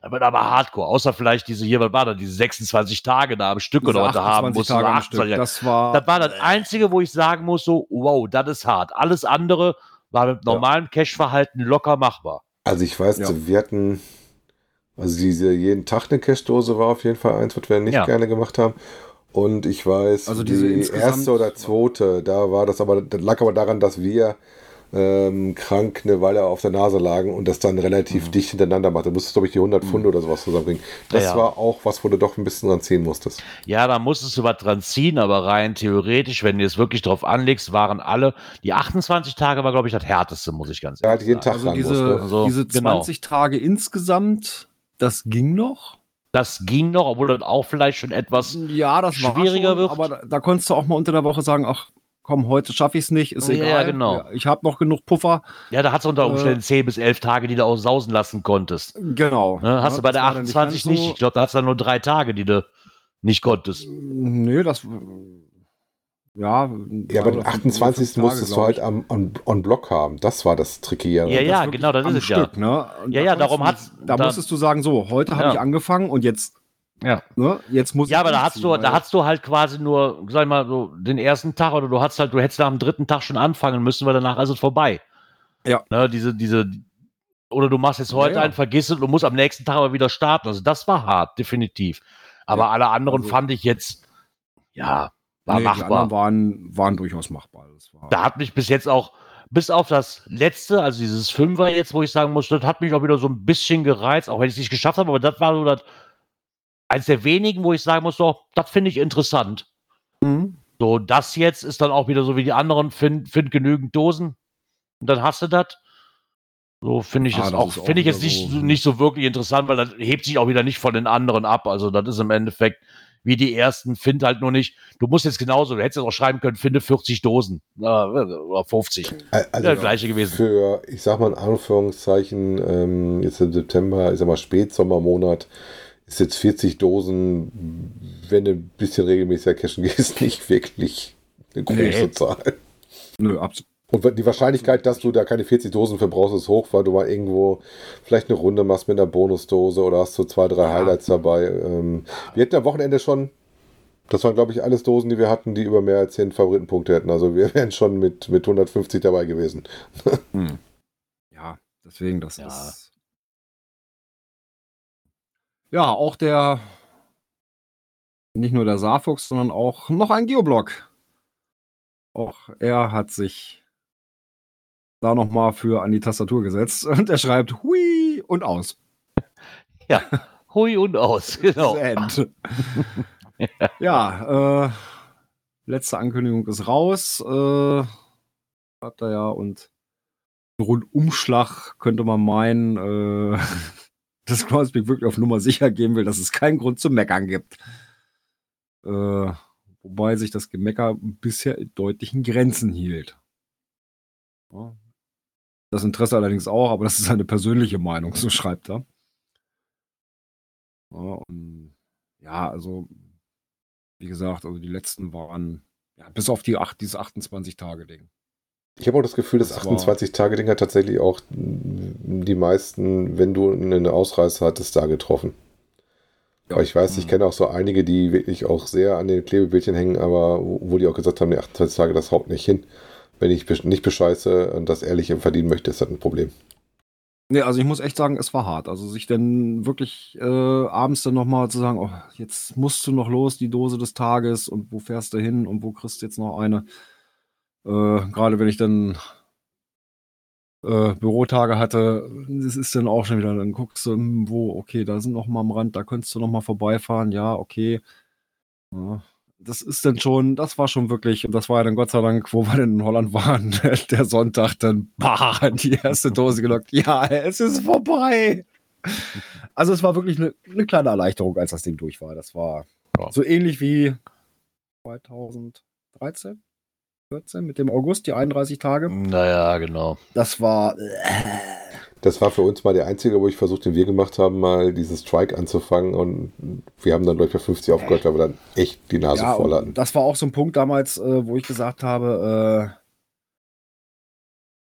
das wird aber hardcore. Außer vielleicht diese hier, was war das, diese 26 Tage da am Stück Diese oder was du haben 28 musst. Tage oder am Stück. 28. Das war. Das war das Einzige, wo ich sagen muss, so, wow, das ist hart. Alles andere war mit normalem Cache-Verhalten locker machbar. Also ich weiß, Ja. wir hatten, also diese jeden Tag eine Cache-Dose war auf jeden Fall eins, was wir nicht Ja. gerne gemacht haben. Und ich weiß, Also diese die erste oder zweite, da war das aber, das lag aber daran, dass wir ähm, krank eine Weile auf der Nase lagen und das dann Mhm. relativ dicht hintereinander machte. Du musstest, glaube ich, die 100 Pfund oder sowas zusammenbringen. Das Ja, ja. war auch was, wo du doch ein bisschen dran ziehen musstest. Ja, da musstest du was dran ziehen, aber rein theoretisch, wenn du es wirklich drauf anlegst, waren alle, die 28 Tage war, glaube ich, das härteste, muss ich ganz Ja, ehrlich jeden sagen. Tag Also ran diese, musste. Also, diese genau. 20 Tage insgesamt, das ging noch. Das ging noch, obwohl das auch vielleicht schon etwas. Ja, das war schwieriger schon, wird. aber da, da konntest du auch mal unter der Woche sagen, ach komm, heute schaffe ich es nicht, ist Ja, egal. ja, genau. Ich habe noch genug Puffer. Ja, da hast du unter Äh. Umständen 10 bis 11 Tage, die du auch sausen lassen konntest. Genau. Ne? Hast Ja, du bei das der war dann 28 nicht. Ich glaube, da hast du dann nur drei Tage, die du nicht konntest. Nee, das. Ja, Ja, aber den 28. musstest du halt am on, on Block haben. Das war das Tricky. Ja, ja, genau, das ist es ja. Stück, ne? Ja, da ja, darum konntest hat's- du- Da musstest du sagen, so, heute habe Ja. ich angefangen und jetzt, Ja. ne, jetzt muss Ja, aber da hast du, da hast du halt quasi nur, sag ich mal, so den ersten Tag oder du hast halt, du hättest am dritten Tag schon anfangen müssen, weil danach ist es vorbei. Ja. Ne, diese, diese, oder du machst jetzt heute Ja, ja. einen, vergiss es und musst am nächsten Tag aber wieder starten. Also das war hart, definitiv. Aber Ja, alle anderen also- fand ich jetzt, ja, war nee, Die machbar. anderen waren, waren durchaus machbar. Das war, Da hat mich bis jetzt auch, bis auf das letzte, also dieses Fünfer jetzt, wo ich sagen muss, das hat mich auch wieder so ein bisschen gereizt, auch wenn ich es nicht geschafft habe, aber das war so das, eins der wenigen, wo ich sagen muss, so, das finde ich interessant. Mhm. So, das jetzt ist dann auch wieder so wie die anderen, find, find genügend Dosen und dann hast du das. So finde ich Ah, es das auch, finde ich jetzt nicht, so- nicht so wirklich interessant, weil das hebt sich auch wieder nicht von den anderen ab. Also, das ist im Endeffekt wie die ersten, find halt nur nicht. Du musst jetzt genauso, du hättest jetzt auch schreiben können, finde 40 Dosen äh, oder 50. Also Ja, gleiche gewesen. für, ich sag mal in Anführungszeichen, ähm, jetzt im September, ich sag mal Spätsommermonat, ist jetzt 40 Dosen, wenn du ein bisschen regelmäßiger cashen gehst, *laughs* nicht wirklich eine große Nee. Zahl. Nö, absolut. Und die Wahrscheinlichkeit, dass du da keine 40 Dosen für brauchst, ist hoch, weil du mal irgendwo vielleicht eine Runde machst mit einer Bonusdose oder hast so zwei, drei Highlights dabei. Ähm, wir hatten am Wochenende schon, das waren glaube ich alles Dosen, die wir hatten, die über mehr als 10 Favoritenpunkte hätten. Also wir *laughs* wären schon mit, mit 150 dabei gewesen. *laughs* Ja, deswegen, das Ja. ist. Ja, auch der. Nicht nur der Saarfuchs, sondern auch noch ein Geoblock. Auch er hat sich da nochmal für an die Tastatur gesetzt *laughs* und er schreibt Hui und aus. *laughs* Ja, hui und aus, *laughs* genau. Ja, äh, letzte Ankündigung ist raus. Äh, hat er ja und Rundumschlag könnte man meinen, äh, dass Groundspeak wirklich auf Nummer sicher gehen will, dass es keinen Grund zum Meckern gibt. Äh, wobei sich das Gemecker bisher in deutlichen Grenzen hielt. Ja. Das Interesse allerdings auch, aber das ist eine persönliche Meinung, so schreibt er. Ja, und ja, also, wie gesagt, also die letzten waren, ja, bis auf die acht, dieses 28-Tage-Ding. Ich habe auch das Gefühl, das, Das war- 28-Tage-Ding hat tatsächlich auch die meisten, wenn du eine Ausreißer hattest, da getroffen. Ja. Aber ich weiß, ich Mhm. kenne auch so einige, die wirklich auch sehr an den Klebebildchen hängen, aber wo die auch gesagt haben, die 28 Tage, das haut nicht hin. Wenn ich nicht bescheiße und das ehrlich im Verdienen möchte, ist das ein Problem. Nee, also ich muss echt sagen, es war hart. Also sich dann wirklich äh, abends dann nochmal zu sagen, oh, jetzt musst du noch los, die Dose des Tages und wo fährst du hin und wo kriegst du jetzt noch eine? Äh, Gerade wenn ich dann äh, Bürotage hatte, das ist dann auch schon wieder, dann guckst du, hm, wo, okay, da sind noch mal am Rand, da könntest du noch mal vorbeifahren, ja, okay. Ja, das ist dann schon, das war schon wirklich, und das war ja dann Gott sei Dank, wo wir denn in Holland waren, *laughs* der Sonntag dann, bah, die erste Dose gelockt, ja, es ist vorbei. Also es war wirklich eine, eine kleine Erleichterung, als das Ding durch war. Das war Ja. so ähnlich wie 2013, 14 mit dem August, die 31 Tage. Naja, genau. Das war. Das war für uns mal der einzige, wo ich versucht, den wir gemacht haben, mal diesen Strike anzufangen und wir haben dann, glaube ich, bei 50 aufgehört, weil wir dann echt die Nase ja, voll hatten. das war auch so ein Punkt damals, äh, wo ich gesagt habe, äh,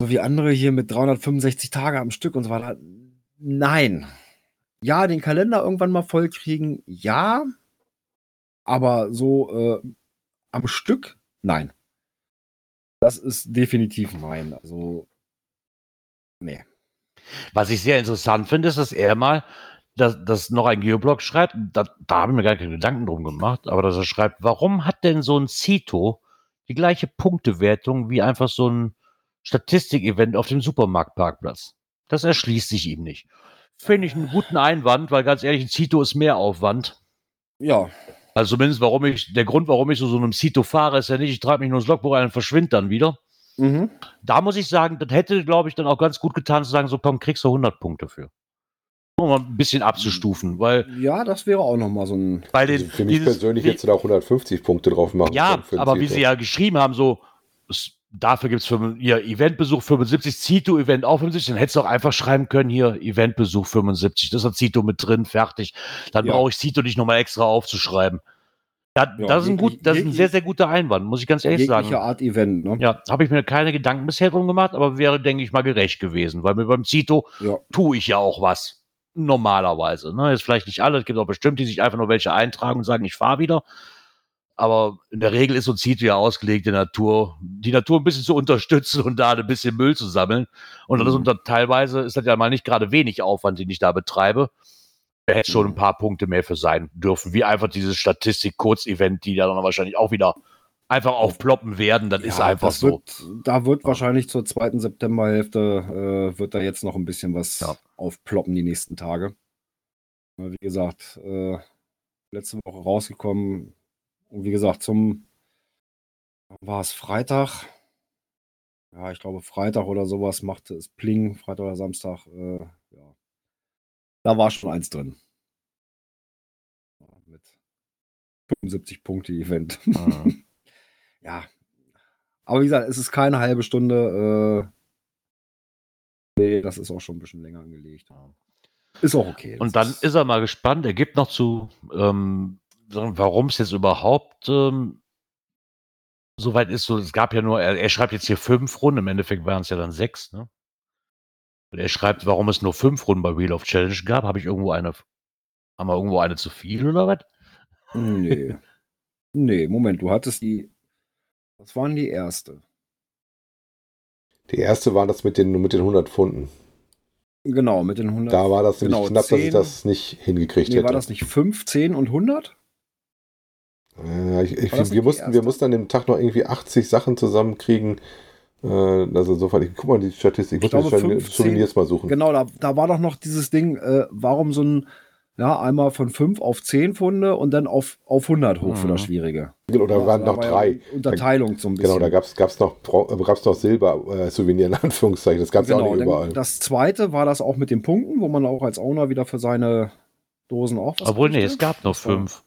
so wie andere hier mit 365 Tage am Stück und so weiter. Nein. Ja, den Kalender irgendwann mal voll kriegen, ja. Aber so äh, am Stück, nein. Das ist definitiv nein. Also Nee. Was ich sehr interessant finde, ist, dass er mal das, das noch ein Geoblog schreibt. Da, da habe ich mir gar keine Gedanken drum gemacht, aber dass er schreibt, warum hat denn so ein Cito die gleiche Punktewertung wie einfach so ein Statistik-Event auf dem Supermarktparkplatz? Das erschließt sich ihm nicht. Finde ich einen guten Einwand, weil ganz ehrlich, ein Cito ist mehr Aufwand. Ja, Also zumindest, warum ich, der Grund, warum ich so, so einem Cito fahre, ist ja nicht, ich treibe mich nur ins Logbuch ein und verschwinde dann wieder. mhm. Da muss ich sagen, das hätte, glaube ich, dann auch ganz gut getan, zu sagen, so komm, kriegst du 100 Punkte für. Um mal ein bisschen abzustufen, weil, ja, das wäre auch noch mal so ein. weil Also den, für mich dieses- persönlich du da auch 150 Punkte drauf machen Ja, aber wie sie ja geschrieben haben, so, dafür gibt es ihr Eventbesuch 75, Zito-Event auch 75, dann hättest du auch einfach schreiben können, hier, Eventbesuch 75, das hat Zito mit drin, fertig. Dann Ja. brauche ich Zito nicht nochmal extra aufzuschreiben. Da, Ja, das, ist ein gut, das ist ein sehr, sehr guter Einwand, muss ich ganz ehrlich Jegliche sagen. Art Event, ne? Ja, habe ich mir keine Gedanken bisher drum gemacht, aber wäre, denke ich mal, gerecht gewesen, weil mir beim Zito Ja. tue ich ja auch was. Normalerweise. Ne? Jetzt vielleicht nicht alle, es gibt auch bestimmt, die sich einfach nur welche eintragen und sagen, ich fahre wieder. Aber in der Regel ist so ein Zito ja ausgelegt, die Natur, die Natur ein bisschen zu unterstützen und da ein bisschen Müll zu sammeln. Und das ist Mhm. unter, teilweise ist das ja mal nicht gerade wenig Aufwand, den ich da betreibe. Da hätte schon Mhm. ein paar Punkte mehr für sein dürfen, wie einfach dieses Statistik-Kurz-Event, die dann wahrscheinlich auch wieder einfach aufploppen werden. Das ist Ja, einfach das so. Wird, da wird wahrscheinlich zur zweiten Septemberhälfte äh, wird da jetzt noch ein bisschen was Ja. aufploppen die nächsten Tage. Wie gesagt, äh, letzte Woche rausgekommen wie gesagt, zum war es Freitag. Ja, ich glaube Freitag oder sowas machte es Pling, Freitag oder Samstag. Äh, ja. Da war schon eins drin. Ja, Mit 75 Punkte Event. Mhm. *laughs* ja. Aber wie gesagt, es ist keine halbe Stunde. Äh, nee, das ist auch schon ein bisschen länger angelegt. Ist auch okay. Und dann ist er mal gespannt. Er gibt noch zu, ähm, warum es jetzt überhaupt ähm, so weit ist. So, es gab ja nur, er, er schreibt jetzt hier fünf Runden. Im Endeffekt waren es ja dann sechs. Ne? Und er schreibt, warum es nur fünf Runden bei Wheel of Challenge gab. Habe ich irgendwo eine, haben wir irgendwo eine zu viel oder was? Nee. nee, Moment, du hattest die. Was waren die erste? Die erste war das mit den, mit den 100 Pfunden. Genau, mit den 100. Da war das nämlich genau, knapp, dass ich 10. das nicht hingekriegt Nee, hätte. war das nicht 5, 10 und 100? Äh, ich, ich, wir, mussten, wir mussten an dem Tag noch irgendwie 80 Sachen zusammenkriegen. Äh, also insofern, ich, guck mal die Statistik. Ich, Ich muss glaube, Souvenirs 15 Souvenirs mal suchen. Genau, da, da war doch noch dieses Ding, äh, warum so ein, ja, einmal von 5 auf 10 Pfunde und dann auf, auf 100 hoch für Mhm. das Schwierige. Oder Ja, waren also da noch war ja drei. Unterteilung so ein bisschen. Genau, da gab es gab's noch, äh, gab's noch Silber-Souvenir in Anführungszeichen. Das gab es Genau, auch nicht überall. das zweite war das auch mit den Punkten, wo man auch als Owner wieder für seine Dosen auch was Obwohl, nee, es gab noch fünf.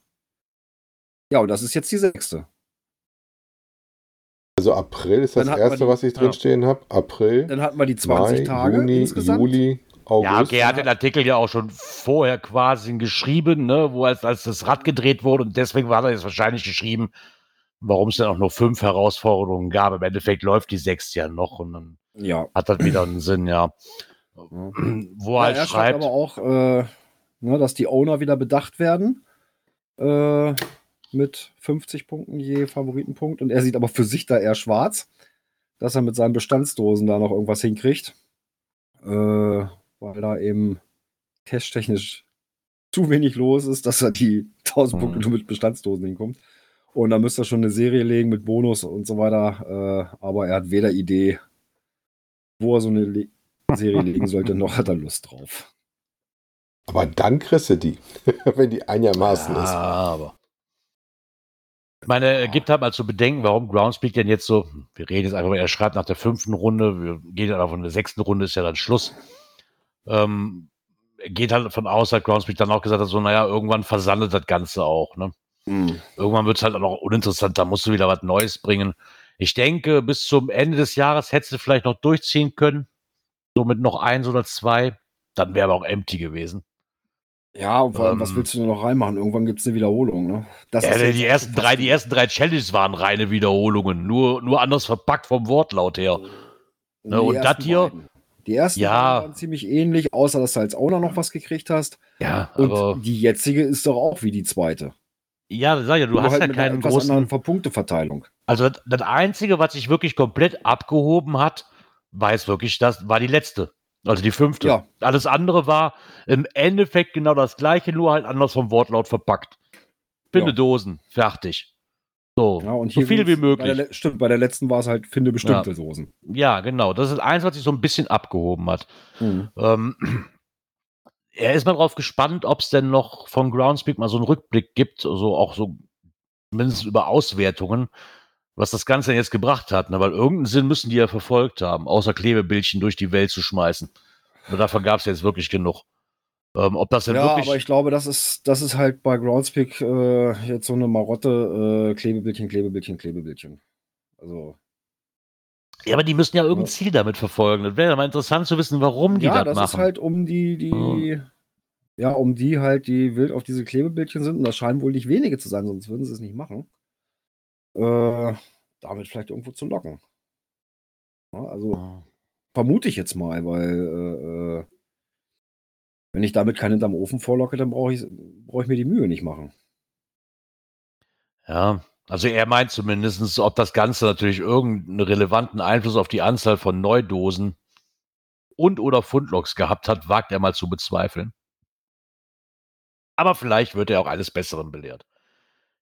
Ja, und das ist jetzt die sechste. Also April ist das erste, die- was ich drinstehen habe. April, Dann hatten wir die 20 Mai, Tage Juni, insgesamt. Juli, August. Ja, okay, er hat den Artikel ja auch schon vorher quasi geschrieben, ne, wo als, als das Rad gedreht wurde und deswegen war er jetzt wahrscheinlich geschrieben, warum es dann auch nur fünf Herausforderungen gab. Im Endeffekt läuft die sechs ja noch und dann Ja. hat das wieder einen Sinn, ja. Wo er Ja, halt er schreibt schreibt, aber auch, äh, ne, dass die Owner wieder bedacht werden. Äh, mit 50 Punkten je Favoritenpunkt. Und er sieht aber für sich da eher schwarz, dass er mit seinen Bestandsdosen da noch irgendwas hinkriegt. Äh, weil da eben cash-technisch zu wenig los ist, dass er die 1000 Mhm. Punkte nur mit Bestandsdosen hinkommt. Und da müsste er schon eine Serie legen mit Bonus und so weiter. Äh, aber er hat weder Idee, wo er so eine Le Serie legen sollte, noch hat er Lust drauf. Aber dann kriegst du die, *laughs* wenn die einigermaßen ja, ist. aber. Ich meine, er gibt halt mal zu bedenken, warum Groundspeak denn jetzt so, wir reden jetzt einfach, er schreibt nach der fünften Runde, wir gehen dann von der sechsten Runde, ist ja dann Schluss. Ähm, er geht halt von aus, dass Groundspeak dann auch gesagt hat, so, naja, irgendwann versandet das Ganze auch, ne? Irgendwann wird es halt auch noch uninteressant, da musst du wieder was Neues bringen. Ich denke, bis zum Ende des Jahres hättest du vielleicht noch durchziehen können. So mit noch eins oder zwei. Dann wäre aber auch empty gewesen. Ja, und allem, was Ähm. willst du noch reinmachen? Irgendwann gibt es eine Wiederholung, ne? Das Ja, die, ersten drei, die ersten drei Challenges waren reine Wiederholungen, nur, nur anders verpackt vom Wortlaut her. Ne, und das hier- beiden. Die ersten Ja. waren ziemlich ähnlich, außer dass du als Owner noch was gekriegt hast. Ja, Und die jetzige ist doch auch wie die zweite. ja, das sag ich ja, du Nur hast halt ja mit einer keinen etwas großen. anderen Verpunkteverteilung. Also das, das Einzige, was sich wirklich komplett abgehoben hat, war jetzt wirklich das, war die letzte. Also die fünfte. Ja. Alles andere war im Endeffekt genau das gleiche, nur halt anders vom Wortlaut verpackt. Finde Ja. Dosen, fertig. So, Ja, und so viel wie Bei möglich. der, le- stimmt, bei der letzten war es halt, finde bestimmte Ja. Soßen. Ja, genau. Das ist eins, was sich so ein bisschen abgehoben hat. Mhm. Ähm, *clears throat* er ist mal drauf gespannt, ob es denn noch von Groundspeak mal so einen Rückblick gibt, so auch so zumindest über Auswertungen, was das Ganze denn jetzt gebracht hat. Ne? Weil irgendeinen Sinn müssen die ja verfolgt haben, außer Klebebildchen durch die Welt zu schmeißen. Und davon gab es jetzt wirklich genug. Ähm, ob das denn Ja, wirklich. aber ich glaube, das ist, das ist halt bei Groundspeak äh, jetzt so eine Marotte, äh, Klebebildchen, Klebebildchen, Klebebildchen. Also, ja, aber die müssen ja irgendein Ja. Ziel damit verfolgen. Das wäre ja mal interessant zu wissen, warum die ja, das das machen. ist halt um die, die, ja, um die halt, die wild auf diese Klebebildchen sind. Und das scheinen wohl nicht wenige zu sein, sonst würden sie es nicht machen. Äh, damit vielleicht irgendwo zu locken. Ja, also, vermute ich jetzt mal, weil äh, äh, wenn ich damit keinen hinterm Ofen vorlocke, dann brauche ich, brauche ich mir die Mühe nicht machen. Ja, also er meint zumindest, ob das Ganze natürlich irgendeinen relevanten Einfluss auf die Anzahl von Neudosen und oder Fundloks gehabt hat, wagt er mal zu bezweifeln. Aber vielleicht wird er auch eines Besseren belehrt.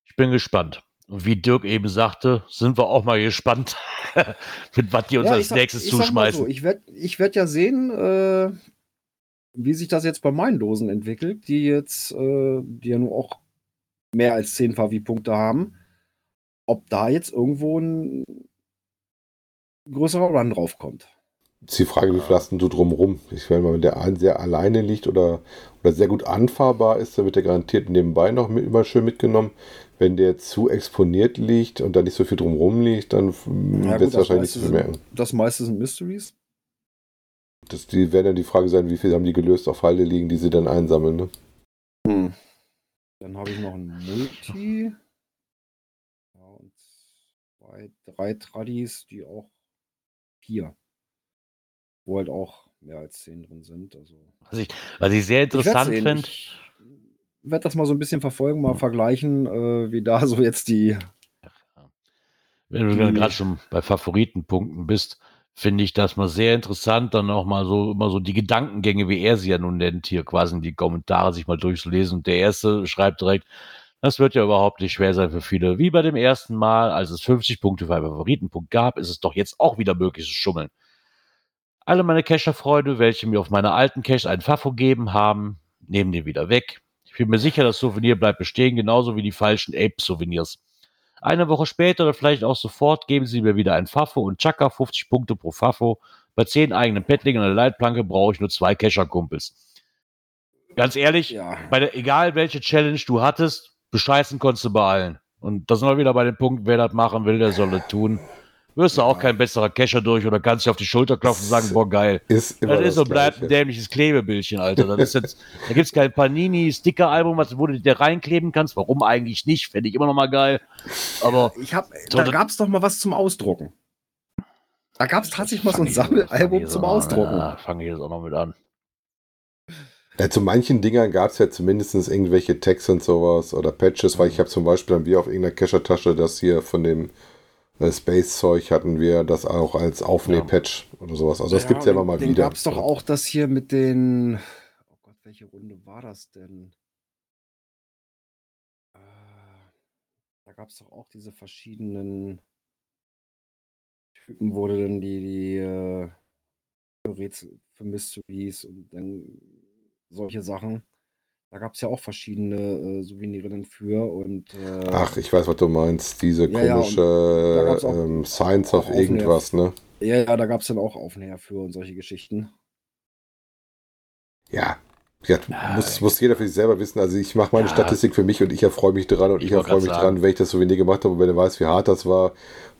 Ich bin gespannt. Und wie Dirk eben sagte, sind wir auch mal gespannt, *laughs* mit was die uns Ja, als sag- nächstes ich zuschmeißen. So, ich werde ich werd ja sehen, äh, wie sich das jetzt bei meinen Dosen entwickelt, die jetzt, äh, die ja nur auch mehr als 10 VW-Punkte haben. Ob da jetzt irgendwo ein größerer Run draufkommt. Ist die Frage, wie viel hast du drumrum? Ich meine mal, wenn der ein sehr alleine liegt oder, oder sehr gut anfahrbar ist, dann wird der garantiert nebenbei noch mit, immer schön mitgenommen. Wenn der zu exponiert liegt und da nicht so viel drumrum liegt, dann Ja, wird es wahrscheinlich nicht meiste so viel merken. sind, das meiste sind Mysteries. Das die werden dann die Frage sein, wie viel haben die gelöst auf Halde liegen, die sie dann einsammeln. Ne? Dann habe ich noch ein Multi. Ja, und zwei, drei Tradis, die auch vier. Wo halt auch mehr als zehn drin sind. Also. Was ich, was ich sehr interessant finde, Ich werde das mal so ein bisschen verfolgen, mal vergleichen, äh, wie da so jetzt die. wenn du dann gerade schon bei Favoritenpunkten bist, finde ich das mal sehr interessant, dann auch mal so immer so die Gedankengänge, wie er sie ja nun nennt, hier quasi in die Kommentare sich mal durchzulesen. Und der erste schreibt direkt, das wird ja überhaupt nicht schwer sein für viele. Wie bei dem ersten Mal, als es 50 Punkte für einen Favoritenpunkt gab, ist es doch jetzt auch wieder möglich zu schummeln. Alle meine Cacher-Freunde, welche mir auf meine alten Caches einen Fafo geben haben, nehmen den wieder weg. Ich bin mir sicher, das Souvenir bleibt bestehen, genauso wie die falschen Ape-Souvenirs. Eine Woche später oder vielleicht auch sofort geben sie mir wieder ein Fafo und Chaka 50 Punkte pro Fafo. Bei 10 eigenen Pettlingen und einer Leitplanke brauche ich nur zwei Kescher-Kumpels. Ganz ehrlich, Ja. bei der, egal welche Challenge du hattest, bescheißen konntest du bei allen. Und da sind wir wieder bei dem Punkt, wer das machen will, der soll das tun. Wirst du auch kein besserer Kescher durch oder kannst dich auf die Schulter klopfen und sagen, boah, geil. Ist immer Das ist und bleibt ein dämliches Klebebildchen, Alter. Das ist jetzt, da gibt es kein Panini-Sticker-Album, was- wo du dir reinkleben kannst. Warum eigentlich nicht? Fände ich immer noch mal geil. Aber Ich hab, So, da gab es doch mal was zum Ausdrucken. Da gab es tatsächlich mal so ein Sammelalbum zum noch- Ausdrucken. Ja, fange ich jetzt auch noch mit an. Ja, zu manchen Dingern gab es ja zumindest irgendwelche Tags und sowas oder Patches, weil ich habe zum Beispiel dann wir auf irgendeiner Cacher-Tasche das hier von dem Space-Zeug hatten wir das auch als Aufnäh-Patch oder sowas. Also das gibt's ja immer mal wieder. gab es doch auch das hier mit den. Oh Gott, welche Runde war das denn? Äh, Da gab es doch auch diese verschiedenen Typen, du dann die, die äh, für Rätsel, für Mysteries und dann solche Sachen. Da gab es ja auch verschiedene äh, Souveniren für und äh, Ach, ich weiß, was du meinst. Diese Ja, ja, komische auch- ähm, Science of irgendwas, ne? ja, ja, da gab es dann auch Aufnäher für und solche Geschichten. Ja. Ja, Ah, muss, muss jeder für sich selber wissen. Also ich mache meine Ja. Statistik für mich und ich erfreue mich dran und Ich ich, erfreue mich sagen. dran, wenn ich das Souvenir gemacht habe und wenn du weißt, wie hart das war,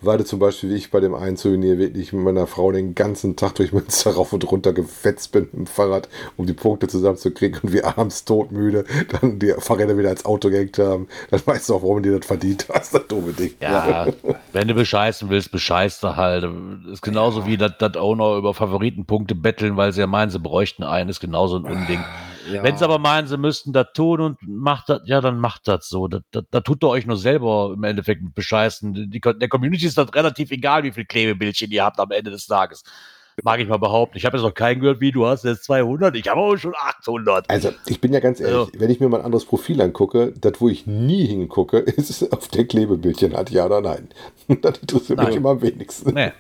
weil du zum Beispiel wie ich bei dem einen Souvenir wirklich mit meiner Frau den ganzen Tag durch Münster rauf und runter gefetzt bin dem Fahrrad, um die Punkte zusammenzukriegen und wir abends totmüde dann die Fahrräder wieder als Auto gehängt haben, dann weißt du auch, warum du das verdient hast, das dumme Ding. Ja, wenn du bescheißen willst, bescheißt du halt. Ist genauso wie das das Owner über Favoritenpunkte betteln, weil sie ja meinen, sie bräuchten einen, ist genauso ein Unding. Ja. Wenn sie aber meinen, sie müssten das tun und macht das, ja, dann macht das so. Da, tut ihr euch nur selber im Endeffekt mit bescheißen. Die, der Community ist das relativ egal, wie viel Klebebildchen ihr habt am Ende des Tages. Mag ich mal behaupten. Ich habe jetzt noch keinen gehört, wie du hast jetzt 200. Ich habe aber schon 800. Also, ich bin ja ganz ehrlich, Also- wenn ich mir mal ein anderes Profil angucke, das, wo ich nie hingucke, *laughs* ist auf der Klebebildchen hat ja oder nein. *laughs* Das interessiert mich Nein. immer am wenigsten. Nee,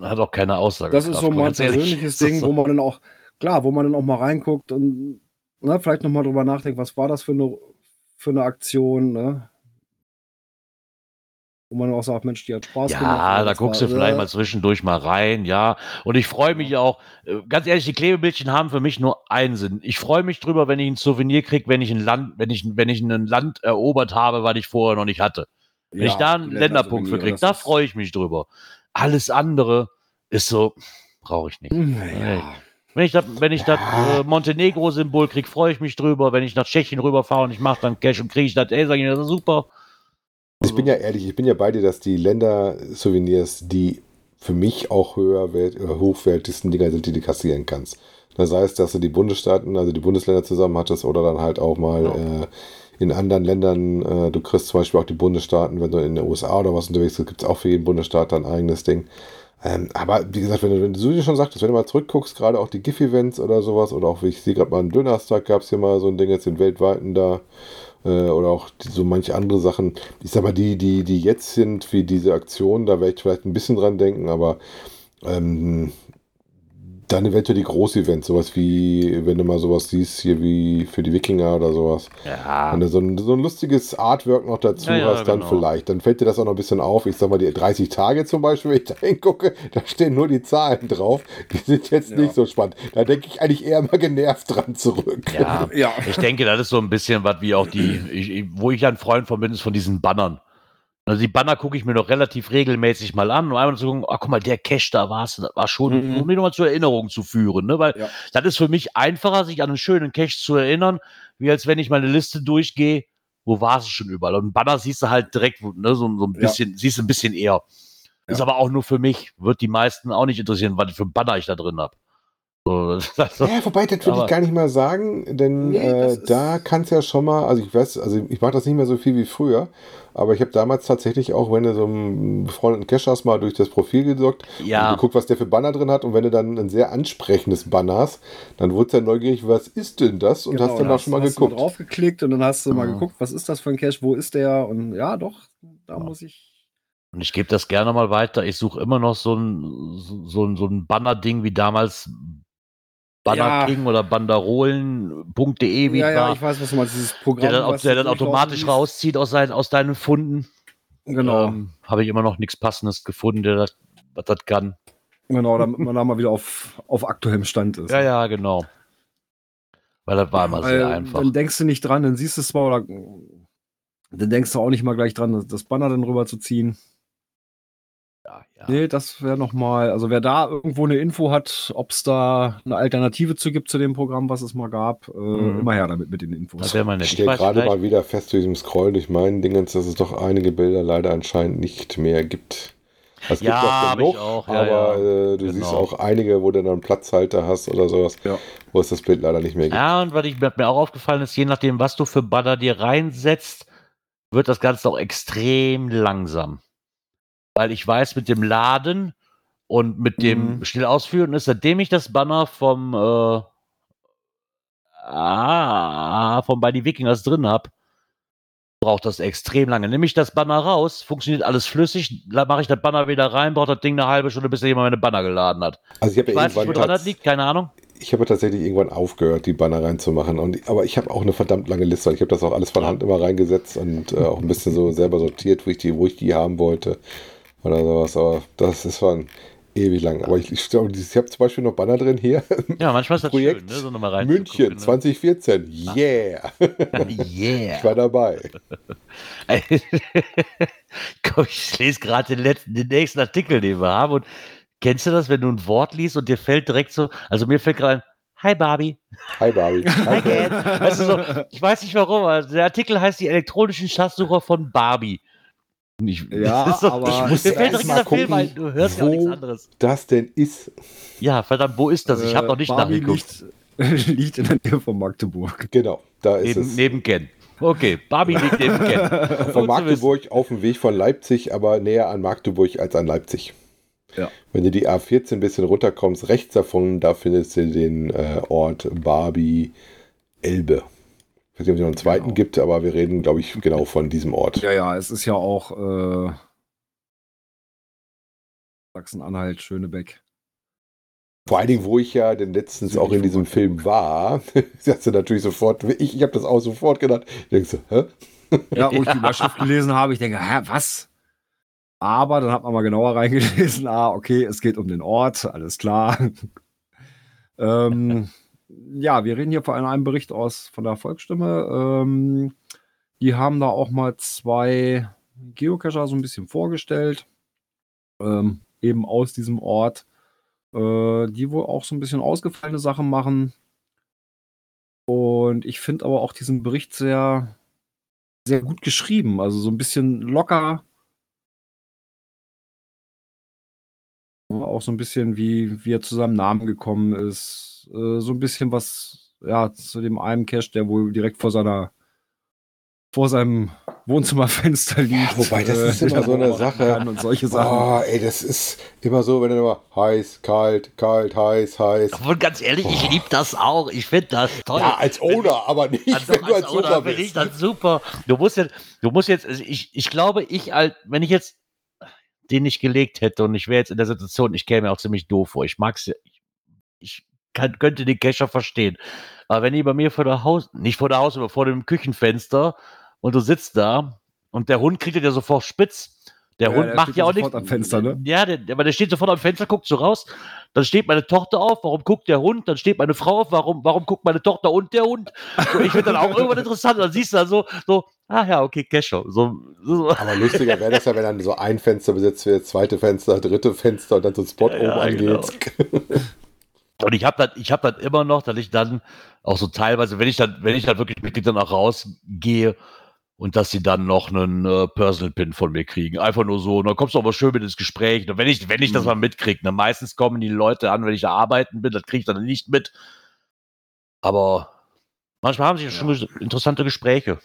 hat auch keine Aussage. Das ist so mein persönliches Ding, so- wo man dann auch, klar, wo man dann auch mal reinguckt und ne, vielleicht nochmal drüber nachdenkt, was war das für eine, für eine Aktion, ne? Wo man auch sagt, Mensch, die hat Spaß gemacht. Ja, da guckst du vielleicht äh, mal zwischendurch mal rein, ja. Und ich freue mich auch, äh, ganz ehrlich, die Klebebildchen haben für mich nur einen Sinn. Ich freue mich drüber, wenn ich ein Souvenir kriege, wenn ich ein Land, wenn ich, wenn ich ein Land erobert habe, was ich vorher noch nicht hatte. Wenn ich da einen Länderpunkt für kriege, da freue ich mich drüber. Alles andere ist so, brauche ich nicht. Ja. Wenn ich das, wenn ich das äh, Montenegro-Symbol kriege, freue ich mich drüber. Wenn ich nach Tschechien rüberfahre und ich mache dann Cash und kriege ich das, ey, sage ich, das ist super. Ich bin ja ehrlich, ich bin ja bei dir, dass die Länder-Souvenirs die für mich auch höher wert, äh, hochwertigsten Dinger sind, die du kassieren kannst. Das heißt, dass du die Bundesstaaten, also die Bundesländer zusammen hattest oder dann halt auch mal Ja. äh, in anderen Ländern, äh, du kriegst zum Beispiel auch die Bundesstaaten, wenn du in den USA oder was unterwegs bist, gibt es auch für jeden Bundesstaat ein eigenes Ding. Ähm, aber wie gesagt, wenn du, wenn du schon sagtest, wenn du mal zurückguckst, gerade auch die GIF-Events oder sowas, oder auch wie ich sehe gerade mal einen Dönerstag gab es hier mal so ein Ding jetzt den weltweiten da, äh, oder auch die, so manche andere Sachen. Ich sag mal, die, die, die jetzt sind, wie diese Aktion, da werde ich vielleicht ein bisschen dran denken, aber ähm, dann eventuell die Groß-Events, sowas wie, wenn du mal sowas siehst, hier wie für die Wikinger oder sowas. Ja. Wenn du so ein, so ein lustiges Artwork noch dazu Ja, ja, hast, dann genau. vielleicht. Dann fällt dir das auch noch ein bisschen auf. Ich sag mal, die 30 Tage zum Beispiel, *laughs* wenn ich da hingucke, da stehen nur die Zahlen drauf. Die sind jetzt Ja. nicht so spannend. Da denke ich eigentlich eher mal genervt dran zurück. Ja, Ja. ich denke, das ist so ein bisschen was wie auch die, ich- wo ich ein Freund von bin, ist von diesen Bannern. Also die Banner gucke ich mir noch relativ regelmäßig mal an, um einmal zu gucken, ach guck mal, der Cash da war's, das war schon, Mhm. um mich nochmal zur Erinnerung zu führen, ne? Weil Ja. das ist für mich einfacher, sich an einen schönen Cash zu erinnern, wie als wenn ich meine Liste durchgehe, wo war es schon überall. Und Banner siehst du halt direkt, ne, so, so ein Ja. bisschen, siehst du ein bisschen eher. Ist Ja. aber auch nur für mich, wird die meisten auch nicht interessieren, was für einen Banner ich da drin habe. So, das- *laughs* Ja, wobei, das würde ich gar nicht mal sagen, denn Nee, äh, da kann es ja schon mal, also ich weiß, also ich mache das nicht mehr so viel wie früher, aber ich habe damals tatsächlich auch, wenn du so einen befreundeten Cash hast, mal durch das Profil gesorgt ja. und geguckt, was der für Banner drin hat und wenn du dann ein sehr ansprechendes Banner hast, dann wurde es ja neugierig, was ist denn das und hast dann da auch schon mal Genau, hast geguckt. Du draufgeklickt und dann hast du mal Mhm. geguckt, was ist das für ein Cache, wo ist der? Und ja, doch, da Ja. muss ich. Und ich gebe das gerne mal weiter. Ich suche immer noch so ein, so, so ein, so ein Banner-Ding wie damals Banner Ja. King oder banderolen.de, wie ja, ja, ich weiß, was du meinst, dieses Programm. der dann, der dann automatisch rauszieht aus, sein, aus deinen Funden. Genau, Ähm, Habe ich immer noch nichts Passendes gefunden, der das, was das kann. genau, damit man da mal wieder auf, auf aktuellem Stand ist. Ja, ja, genau. Weil das war immer sehr Weil einfach. Dann denkst du nicht dran, dann siehst du es zwar oder dann denkst du auch nicht mal gleich dran, das- das Banner dann rüber zu ziehen. Ja, ja. Nee, das wäre nochmal, also wer da irgendwo eine Info hat, ob es da eine Alternative zu gibt zu dem Programm, was es mal gab, äh, Mhm. immer her damit mit den Infos. Das wäre mal nett. Ich Ich stelle gerade mal wieder fest durch dem Scrollen durch meinen Dingens, dass es doch einige Bilder leider anscheinend nicht mehr gibt. Es Ja, gibt ich genug, auch, ja, aber ja. Äh, du siehst Genau. auch einige, wo du dann einen Platzhalter hast oder sowas, Ja. wo es das Bild leider nicht mehr gibt. Ja, und was ich, mir auch aufgefallen ist, je nachdem, was du für Banner dir reinsetzt, wird das Ganze auch extrem langsam. Weil ich weiß, mit dem Laden und mit dem Mhm. schnell ausführen ist, seitdem ich das Banner vom äh, ah, vom bei die Wikingers drin habe, braucht das extrem lange. Nehme ich das Banner raus, funktioniert alles flüssig, mache ich das Banner wieder rein, braucht das Ding eine halbe Stunde, bis jemand meine Banner geladen hat. Also ich habe Ich ja weiß nicht, irgendwann woran das liegt, keine Ahnung. ich habe tatsächlich irgendwann aufgehört, die Banner reinzumachen. Und, aber ich habe auch eine verdammt lange Liste. Ich habe das auch alles von Hand immer reingesetzt und äh, auch ein bisschen so selber sortiert, wo ich die, wo ich die haben wollte. Oder sowas. Aber das ist schon ewig lang. Aber ich, ich, glaube, ich habe zum Beispiel noch Banner drin hier. Ja, manchmal ist das Projekt schön, ne, so. München 2014. Yeah. *laughs* Yeah. Ich war dabei. *laughs* Komm, ich lese gerade den, letzten, den nächsten Artikel, den wir haben. Und kennst du das, wenn du ein Wort liest und dir fällt direkt so, also mir fällt gerade ein, Hi Barbie. Hi Barbie. *laughs* Hi Ken. Ken. Weißt du so, ich weiß nicht warum, aber der Artikel heißt die elektronischen Schatzsucher von Barbie. Ich, Ja, *laughs* das ist so, aber- ich muss erst direkt mal dieser Film gucken, ein, du hörst ja auch wo- nichts anderes. Das denn ist. Ja, verdammt, wo ist das? Ich habe Äh, noch nicht Barbie nachgeguckt. liegt, *laughs* liegt in der Nähe von Magdeburg. Genau, da ist Neben, es. neben Ken. Okay, Barbie liegt neben *laughs* Ken. Von Magdeburg auf dem Weg von Leipzig, aber näher an Magdeburg als an Leipzig. Ja. Wenn du die A14 ein bisschen runterkommst, rechts davon, da findest du den äh, Ort Barbie Elbe. Ich weiß nicht, ob es noch einen zweiten Genau. gibt, aber wir reden, glaube ich, genau von diesem Ort. Ja, ja, es ist ja auch äh, Sachsen-Anhalt, Schönebeck. Vor allen Dingen, wo ich ja denn letztens auch in diesem. Film war, *laughs* hast du natürlich sofort, ich, ich habe das auch sofort gedacht. Ich denke so, hä? Ja, wo ich *laughs* die Überschrift gelesen habe, ich denke, hä, was? Aber dann hat man mal genauer *laughs* reingelesen, ah, okay, es geht um den Ort, alles klar. ähm, ja, wir reden hier von einem Bericht aus von der Volksstimme. Ähm, die haben da auch mal zwei Geocacher so ein bisschen vorgestellt, ähm, eben aus diesem Ort, äh, die wohl auch so ein bisschen ausgefallene Sachen machen. Und ich finde aber auch diesen Bericht sehr, sehr gut geschrieben, also so ein bisschen locker. Auch so ein bisschen, wie, wie er zu seinem Namen gekommen ist. Äh, so ein bisschen was, ja, zu dem einen Cache, der wohl direkt vor seiner, vor seinem Wohnzimmerfenster liegt. wobei, das ist immer den so *laughs* eine Sache. Und solche Sachen. Oh, ey, das ist immer so, wenn dann immer heiß, kalt, kalt, heiß, heiß. Und ganz ehrlich, ich liebe das auch. Ich finde das toll. Ja, als Owner, aber nicht, Also wenn du als als Owner Super finde ich bist. das super. Du musst jetzt, du musst jetzt, also ich, ich glaube, ich, halt, wenn ich jetzt den nicht gelegt hätte und ich wäre jetzt in der Situation, ich käme mir auch ziemlich doof vor. Ich mag's ja, ich, ich kann, könnte den Kescher verstehen. Aber wenn die bei mir vor der Haus, nicht vor der Haus, aber vor dem Küchenfenster und du sitzt da und der Hund kriegt ja sofort spitz. Der Ja, Hund der macht ja ja auch nichts. sofort am Fenster, ne? Ja, der, der- der steht sofort am Fenster, guckt so raus. Dann steht meine Tochter auf, warum guckt der Hund? Dann steht meine Frau auf, warum, warum guckt meine Tochter und der Hund? So, ich finde dann auch irgendwann interessant. Dann siehst du dann so, so, ah ja, okay, Kescher. So, so. Aber lustiger wäre das ja, wenn dann so ein Fenster besetzt wird, zweite Fenster, dritte Fenster und dann so ein Spot Ja, oben genau. angeht. Und ich habe dann, ich habe dann immer noch, dass ich dann auch so teilweise, wenn ich dann, wenn ich dann wirklich mit Kindern auch rausgehe und dass sie dann noch einen äh, Personal Pin von mir kriegen. Einfach nur so. Und dann kommst du aber schön mit ins Gespräch. Und wenn ich, wenn ich das Mhm. mal mitkriege, ne, meistens kommen die Leute an, wenn ich da arbeiten bin, das kriege ich dann nicht mit. Aber manchmal haben sie schon interessante Gespräche.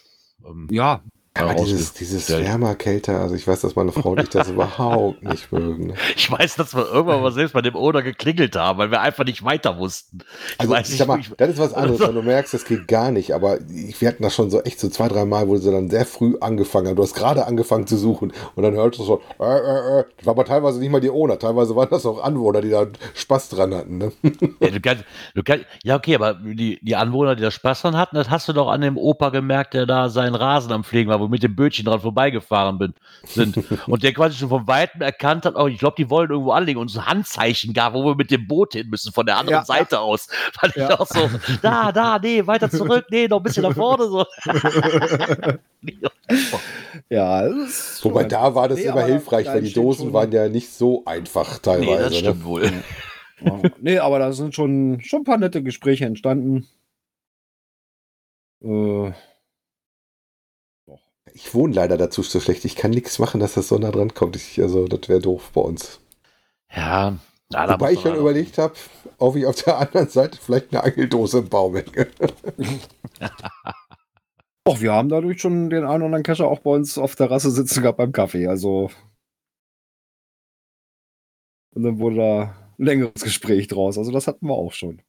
Ähm, Ja, Aber dieses, dieses wärmer, kälter, also ich weiß, dass meine Frau und ich das *laughs* überhaupt nicht mögen. Ne? Ich weiß, dass wir irgendwann mal selbst bei dem Oder geklingelt haben, weil wir einfach nicht weiter wussten. Ich Also weiß ich sag mal, nicht, das ist was anderes, wenn du merkst, das geht gar nicht, aber ich, wir hatten das schon so echt so zwei, drei Mal, wo sie dann sehr früh angefangen haben. Du hast gerade angefangen zu suchen und dann hörst du so, äh, äh, äh. Das war aber teilweise nicht mal die Owner, teilweise waren das auch Anwohner, die da Spaß dran hatten. Ne? *laughs* Ja, du kannst, du kannst, ja, okay, aber die, die Anwohner, die da Spaß dran hatten, das hast du doch an dem Opa gemerkt, der da seinen Rasen am Pflegen war, wo mit dem Bötchen dran vorbeigefahren bin, sind. Und der quasi schon von Weitem erkannt hat, oh, ich glaube, die wollen irgendwo anlegen und uns ein Handzeichen gab, wo wir mit dem Boot hin müssen, von der anderen Ja, Seite aus. Fand ich Ja. auch so, da, da, nee, weiter zurück, nee, noch ein bisschen nach vorne, so. *laughs* ja. Wobei da war das Nee, immer hilfreich, weil die Dosen schon- waren ja nicht so einfach teilweise. nee, das ne? stimmt wohl. Ja. *laughs* Nee, aber da sind schon, schon ein paar nette Gespräche entstanden. Äh, Ich wohne leider dazu so schlecht. Ich kann nichts machen, dass das so nah dran kommt. Ich, also, das wäre doof bei uns. Ja, da Wobei ich schon man überlegt habe, ob ich auf der *laughs* anderen Seite vielleicht eine Angeldose im Baum hänge. *laughs* Och, wir haben dadurch schon den einen oder anderen Kescher auch bei uns auf der Terrasse sitzen gehabt beim Kaffee. Also. Und dann wurde da ein längeres Gespräch draus. Also, das hatten wir auch schon.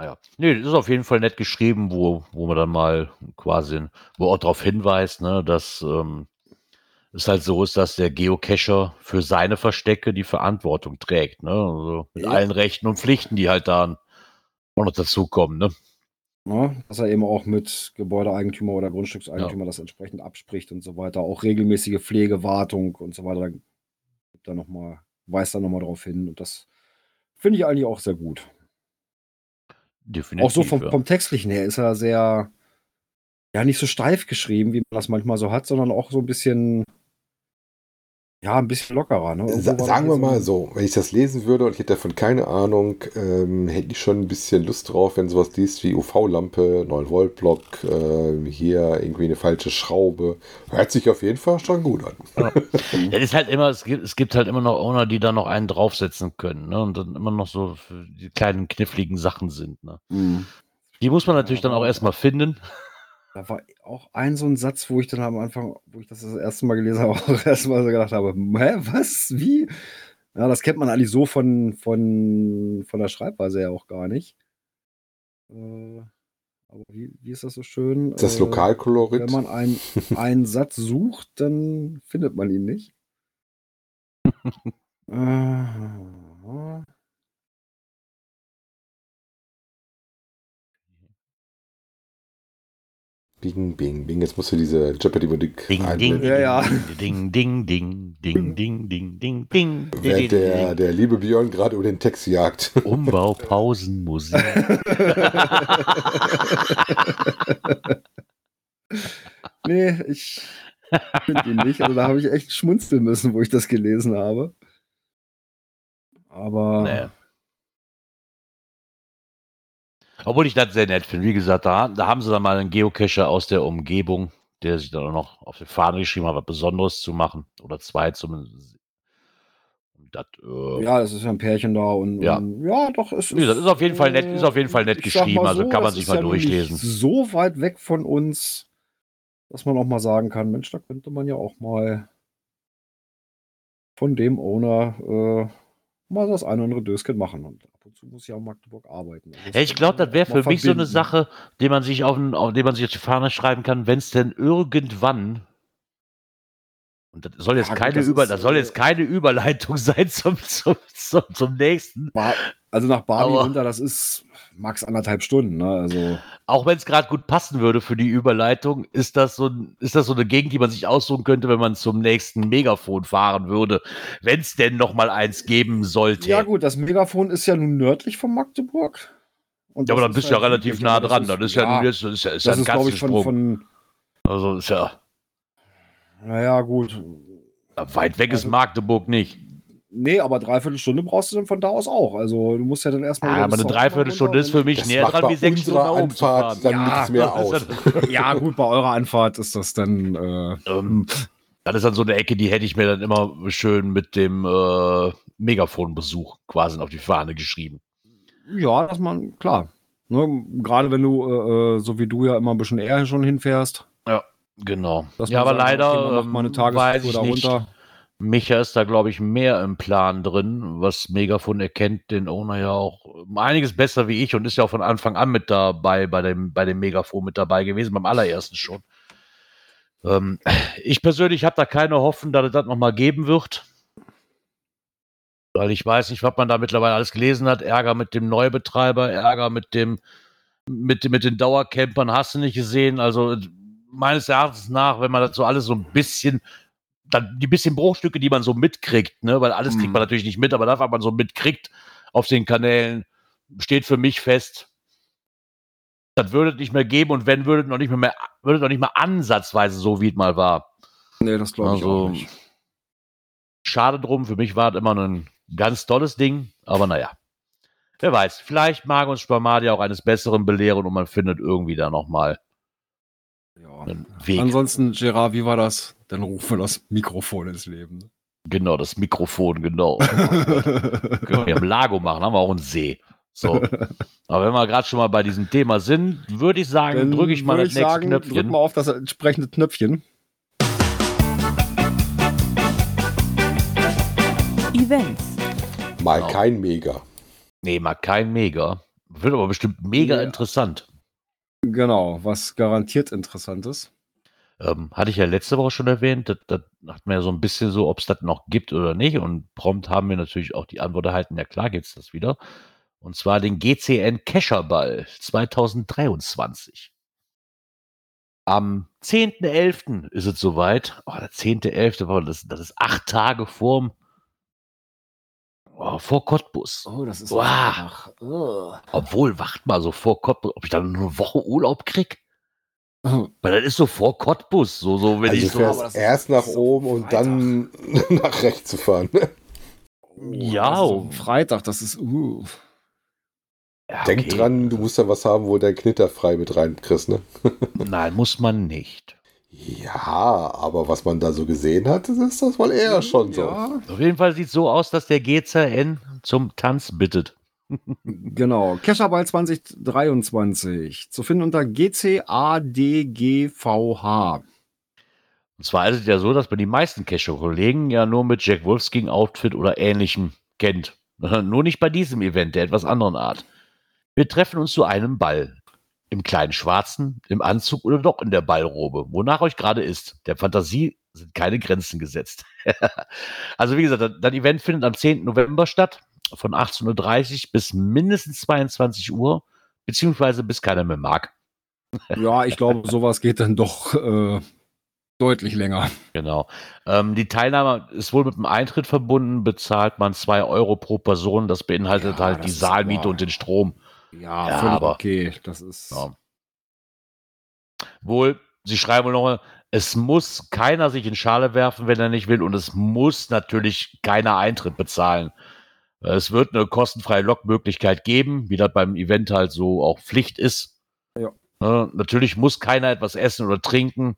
Ja. Nee, das ist auf jeden Fall nett geschrieben, wo, wo man dann mal quasi, wo auch darauf hinweist, ne, dass ähm, es halt so ist, dass der Geocacher für seine Verstecke die Verantwortung trägt, ne? Also mit Ja. allen Rechten und Pflichten, die halt dann auch noch dazukommen, ne? Ne? Dass er eben auch mit Gebäudeeigentümer oder Grundstückseigentümer das entsprechend abspricht und so weiter. Auch regelmäßige Pflege, Wartung und so weiter. Dann gibt er noch mal, weist er nochmal darauf hin. Und das finde ich eigentlich auch sehr gut. Definitiv. auch so vom, ja. vom Textlichen her ist er sehr, ja, nicht so steif geschrieben, wie man das manchmal so hat, sondern auch so ein bisschen, ja, ein bisschen lockerer. Ne? Sa sagen wir mal so, wenn ich das lesen würde und ich hätte davon keine Ahnung, ähm, hätte ich schon ein bisschen Lust drauf, wenn sowas liest wie UV-Lampe, 9-Volt-Block, ähm, hier irgendwie eine falsche Schraube. Hört sich auf jeden Fall schon gut an. Ja, ist halt immer, es gibt, es gibt halt immer noch Owner, die da noch einen draufsetzen können, ne? Und dann immer noch so die kleinen kniffligen Sachen sind, ne? Mhm. Die muss man natürlich dann auch erstmal finden. Da war auch ein so ein Satz, wo ich dann am Anfang, wo ich das das erste Mal gelesen habe, *laughs* auch erstmal so gedacht habe, hä, was, wie? Ja, das kennt man eigentlich so von, von, von der Schreibweise ja auch gar nicht. Äh, aber wie, wie ist das so schön? Das Äh, Lokalkolorit. Wenn man ein, *laughs* einen Satz sucht, dann findet man ihn nicht. *laughs* Äh, Bing, bing, bing. Jetzt musst du diese Jeopardy-Musik Ding, ding. Ja, ja. ding, ding, ding, ding, ding, ding, ding, ding. Während der, der liebe Björn gerade über den Text jagt. Umbaupausenmusik. *laughs* nee, ich finde ihn nicht. Also da habe ich echt schmunzeln müssen, wo ich das gelesen habe. Aber Nee. Obwohl ich das sehr nett finde. Wie gesagt, da, da haben sie dann mal einen Geocacher aus der Umgebung, der sich dann auch noch auf die Fahne geschrieben hat, was Besonderes zu machen. Oder zwei zumindest. Das, äh, ja, es ist ja ein Pärchen da und Ja. und, ja doch, es Wie gesagt, ist auf jeden Fall nett- ist auf jeden Fall nett sag geschrieben, also kann man sich mal ja durchlesen. So weit weg von uns, dass man auch mal sagen kann, Mensch, da könnte man ja auch mal von dem Owner äh, mal das eine oder andere Döschen machen. Und ab und zu muss ja auch Magdeburg arbeiten. Also Ja, ich glaube, das wäre für mich so eine verbinden. Sache, die man sich auf, den, auf, die man sich auf die Fahne schreiben kann, wenn es denn irgendwann und das soll jetzt Ja, keine Über, das soll äh, jetzt keine Überleitung *laughs* sein zum, zum, zum, zum nächsten. Also nach Bali Aber- runter, das ist max anderthalb Stunden. Ne? Also Auch wenn es gerade gut passen würde für die Überleitung, ist das so ist das so eine Gegend, die man sich aussuchen könnte, wenn man zum nächsten Megafon fahren würde, wenn es denn noch mal eins geben sollte. ja gut, das Megafon ist ja nun nördlich von Magdeburg. Und Ja, aber dann ist bist du ja halt relativ nah aber dran. Das ist ja, jetzt, das ist ja, ja ein ist, ich, von, von, also ist ja naja, gut. weit weg ist Also- Magdeburg nicht. Nee, aber dreiviertel Stunde brauchst du dann von da aus auch. Also du musst ja dann erstmal. Ja, aber eine Dreiviertelstunde ist für mich näher dran, wie sechs Stunden Anfahrt dann Ja, nichts mehr *laughs* das aus. ja- gut, bei eurer Anfahrt ist das dann. Äh, Ähm, das ist dann so eine Ecke, die hätte ich mir dann immer schön mit dem äh, Megafonbesuch quasi auf die Fahne geschrieben. ja, dass man, klar. Ne, Gerade wenn du, äh, äh, so wie du ja immer ein bisschen eher schon hinfährst. Genau. dass Ja, aber man leider macht mal eine ähm, weiß ich nicht. runter. Micha ist da, glaube ich, mehr im Plan drin, was Megafon erkennt den Owner ja auch um einiges besser wie ich und ist ja auch von Anfang an mit dabei, bei dem, bei dem Megafon mit dabei gewesen, beim allerersten schon. Ähm, ich persönlich habe da keine Hoffnung, dass es das nochmal geben wird. Weil ich weiß nicht, was man da mittlerweile alles gelesen hat. Ärger mit dem Neubetreiber, Ärger mit dem, mit, mit den Dauercampern hast du nicht gesehen. Also meines Erachtens nach, wenn man das so alles so ein bisschen, dann die bisschen Bruchstücke, die man so mitkriegt, ne, weil alles kriegt Mhm. man natürlich nicht mit, aber das, was man so mitkriegt auf den Kanälen, steht für mich fest. Das würde es nicht mehr geben und wenn, würde es noch nicht mehr, würde noch nicht mal ansatzweise so, wie es mal war. Nee, das glaube ich Also, auch nicht. Schade drum, für mich war es immer ein ganz tolles Ding, aber naja. Wer weiß, vielleicht mag uns Spermadia auch eines Besseren belehren und man findet irgendwie da nochmal Ja. einen Weg. Ansonsten, Gerard, wie war das? Dann rufen wir das Mikrofon ins Leben. Genau, das Mikrofon, genau. *laughs* Können wir im Lago machen, haben wir auch einen See. So. Aber wenn wir gerade schon mal bei diesem Thema sind, würde ich sagen, drücke ich mal das nächste sagen, Drück Knöpfchen. mal auf das entsprechende Knöpfchen. Events. Mal Genau. kein Mega. Nee, mal kein Mega. Wird aber bestimmt mega Ja. interessant. Genau, was garantiert interessant ist. Ähm, hatte ich ja letzte Woche schon erwähnt, das, das macht mir ja so ein bisschen so, ob es das noch gibt oder nicht. Und prompt haben wir natürlich auch die Antwort erhalten, ja klar gibt's das wieder. Und zwar den GCN Kescherball 2023. Am 10.11. ist es soweit. Oh, der 10.11. boah, Das, das ist acht Tage vorm, oh, vor Cottbus. Oh, das ist Wow. einfach. Obwohl, wacht mal so vor Cottbus, ob ich dann nur eine Woche Urlaub krieg? *laughs* Weil das ist so vor Cottbus, so, so wenn Also ich so. erst nach ist oben und dann *laughs* nach rechts zu fahren. Ja, oh. am Freitag, das ist. Uh. Ja, Denk okay. dran, du musst da was haben, wo du dein Knitter frei mit reinkriegst, ne? Nein, muss man nicht. Ja, aber was man da so gesehen hat, das ist das wohl eher schon so. Ja. Auf jeden Fall sieht es so aus, dass der GCN zum Tanz bittet. *laughs* Genau, Kescherball 2023. Zu finden unter GCADGVH. Und zwar ist es ja so, dass man die meisten Kescher-Kollegen ja nur mit Jack Wolfsking Outfit oder ähnlichem kennt. *laughs* nur nicht bei diesem Event der etwas anderen Art. Wir treffen uns zu einem Ball. Im kleinen Schwarzen, im Anzug oder doch in der Ballrobe, wonach euch gerade ist. Der Fantasie sind keine Grenzen gesetzt. *laughs* also wie gesagt, das Event findet am 10. November statt, von 18.30 Uhr bis mindestens 22 Uhr, beziehungsweise bis keiner mehr mag. *laughs* Ja, ich glaube, sowas geht dann doch äh, deutlich länger. Genau. Ähm, die Teilnahme ist wohl mit dem Eintritt verbunden, bezahlt man 2 Euro pro Person. Das beinhaltet Ja, halt das die Saalmiete und den Strom. Ja, Ja, völlig aber- okay. Das ist. Ja. Wohl, sie schreiben wohl noch, es muss keiner sich in Schale werfen, wenn er nicht will, und es muss natürlich keiner Eintritt bezahlen. Es wird eine kostenfreie Lokmöglichkeit geben, wie das beim Event halt so auch Pflicht ist. Ja. Ne, natürlich muss keiner etwas essen oder trinken.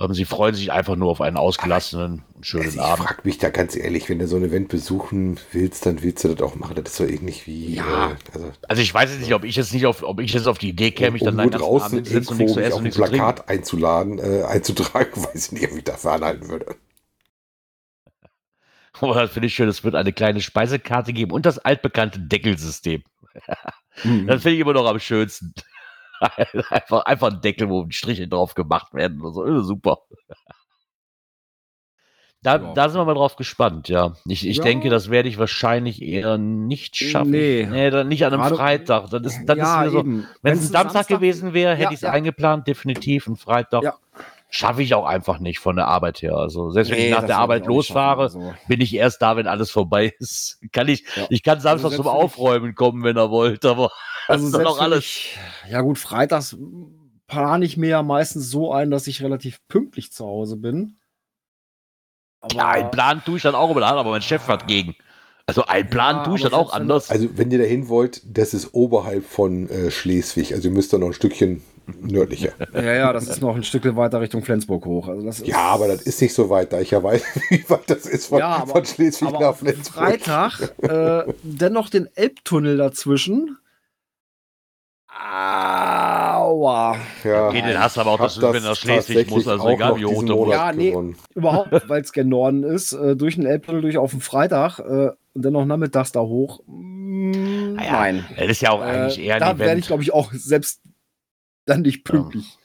Ähm, Sie freuen sich einfach nur auf einen ausgelassenen und schönen Also ich Abend. frage mich da ganz ehrlich, wenn du so ein Event besuchen willst, dann willst du das auch machen. Das ist so ähnlich wie. Ja. Äh, also, Also ich weiß jetzt nicht, ob ich jetzt nicht auf, ob ich jetzt auf die Idee käme, mich dann um einen nur ganzen Abend draußen hinzusetzen und irgendwo nichts zu mich essen auf und ein zu trinken. Plakat einzuladen, äh, einzutragen, *laughs* weiß ich nicht, ob ich dafür anhalten würde. *laughs* Oh, das finde ich schön. Es wird eine kleine Speisekarte geben und das altbekannte Deckelsystem. *laughs* Mhm. Das finde ich immer noch am schönsten. *laughs* einfach, einfach ein Deckel, wo Striche drauf gemacht werden oder so. Äh, Super. Da, Ja. da sind wir mal drauf gespannt, ja. Ich, ich Ja. denke, das werde ich wahrscheinlich eher nicht schaffen. Nee. dann nicht an einem Gerade- Freitag. Das ist, das ja, ist wieder so, wenn es ein Samstag, gewesen wäre, hätte ich es eingeplant, definitiv. Ein Freitag Ja. Schaffe ich auch einfach nicht von der Arbeit her. Also selbst wenn ich Nee, nach der Arbeit losfahre, schaffen, also. bin ich erst da, wenn alles vorbei *laughs* ist. Kann ich, Ja. ich kann Samstag Also zum Aufräumen kommen, wenn er wollte, aber *laughs* Also das ist noch alles. Ich, ja gut, freitags plane ich mir ja meistens so ein, dass ich relativ pünktlich zu Hause bin. Aber Ja, ein Plan tue ich dann auch immer, aber mein Chef hat gegen. Also ein Plan Ja, tue ich dann auch anders. Also, wenn ihr dahin wollt, das ist oberhalb von äh, Schleswig. Also, ihr müsst da noch ein Stückchen nördlicher. ja, ja, das ist noch ein Stück weiter Richtung Flensburg hoch. Also das ist, Ja, aber das ist nicht so weit, da ich ja weiß, *laughs* wie weit das ist von, Ja, aber- von Schleswig aber nach auf Flensburg. Freitag äh, dennoch den Elbtunnel dazwischen. Aua. Ja, Okay, den hast du aber auch, du, wenn nach Schleswig muss, also auch egal wie hoch du Ja, nee. gewonnen. Überhaupt, *laughs* weil es gen Norden ist, äh, durch den Elbtunnel durch auf den Freitag äh, und dann noch nachmittags da hoch. Mm, Ah ja, Nein. Das ist ja auch eigentlich Äh, eher da ein werde ich, glaube ich, auch selbst dann nicht pünktlich.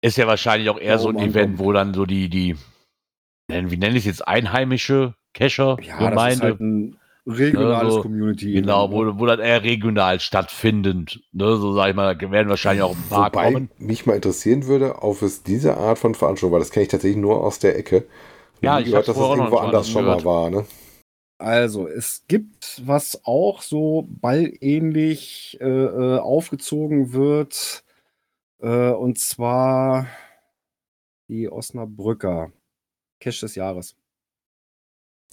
Ist ja wahrscheinlich auch eher so ein Warum Event, ankommen? wo dann so die, die, nennen- wie nenne ich es jetzt, einheimische Kescher, Ja, das ist Gemeinde, halt ein regionales Ja, so, Community. genau, wo, wo dann eher regional stattfindend, ne, so sag ich mal, da werden wahrscheinlich auch ein paar Wobei kommen. mich mal interessieren würde, auf es diese Art von Veranstaltung, weil das kenne ich tatsächlich nur aus der Ecke. Ja, ich gehört, dass das auch noch irgendwo anders schon mal war, ne? Also, es gibt, was auch so ballähnlich äh, äh, aufgezogen wird, äh, und zwar die Osnabrücker. Cash des Jahres.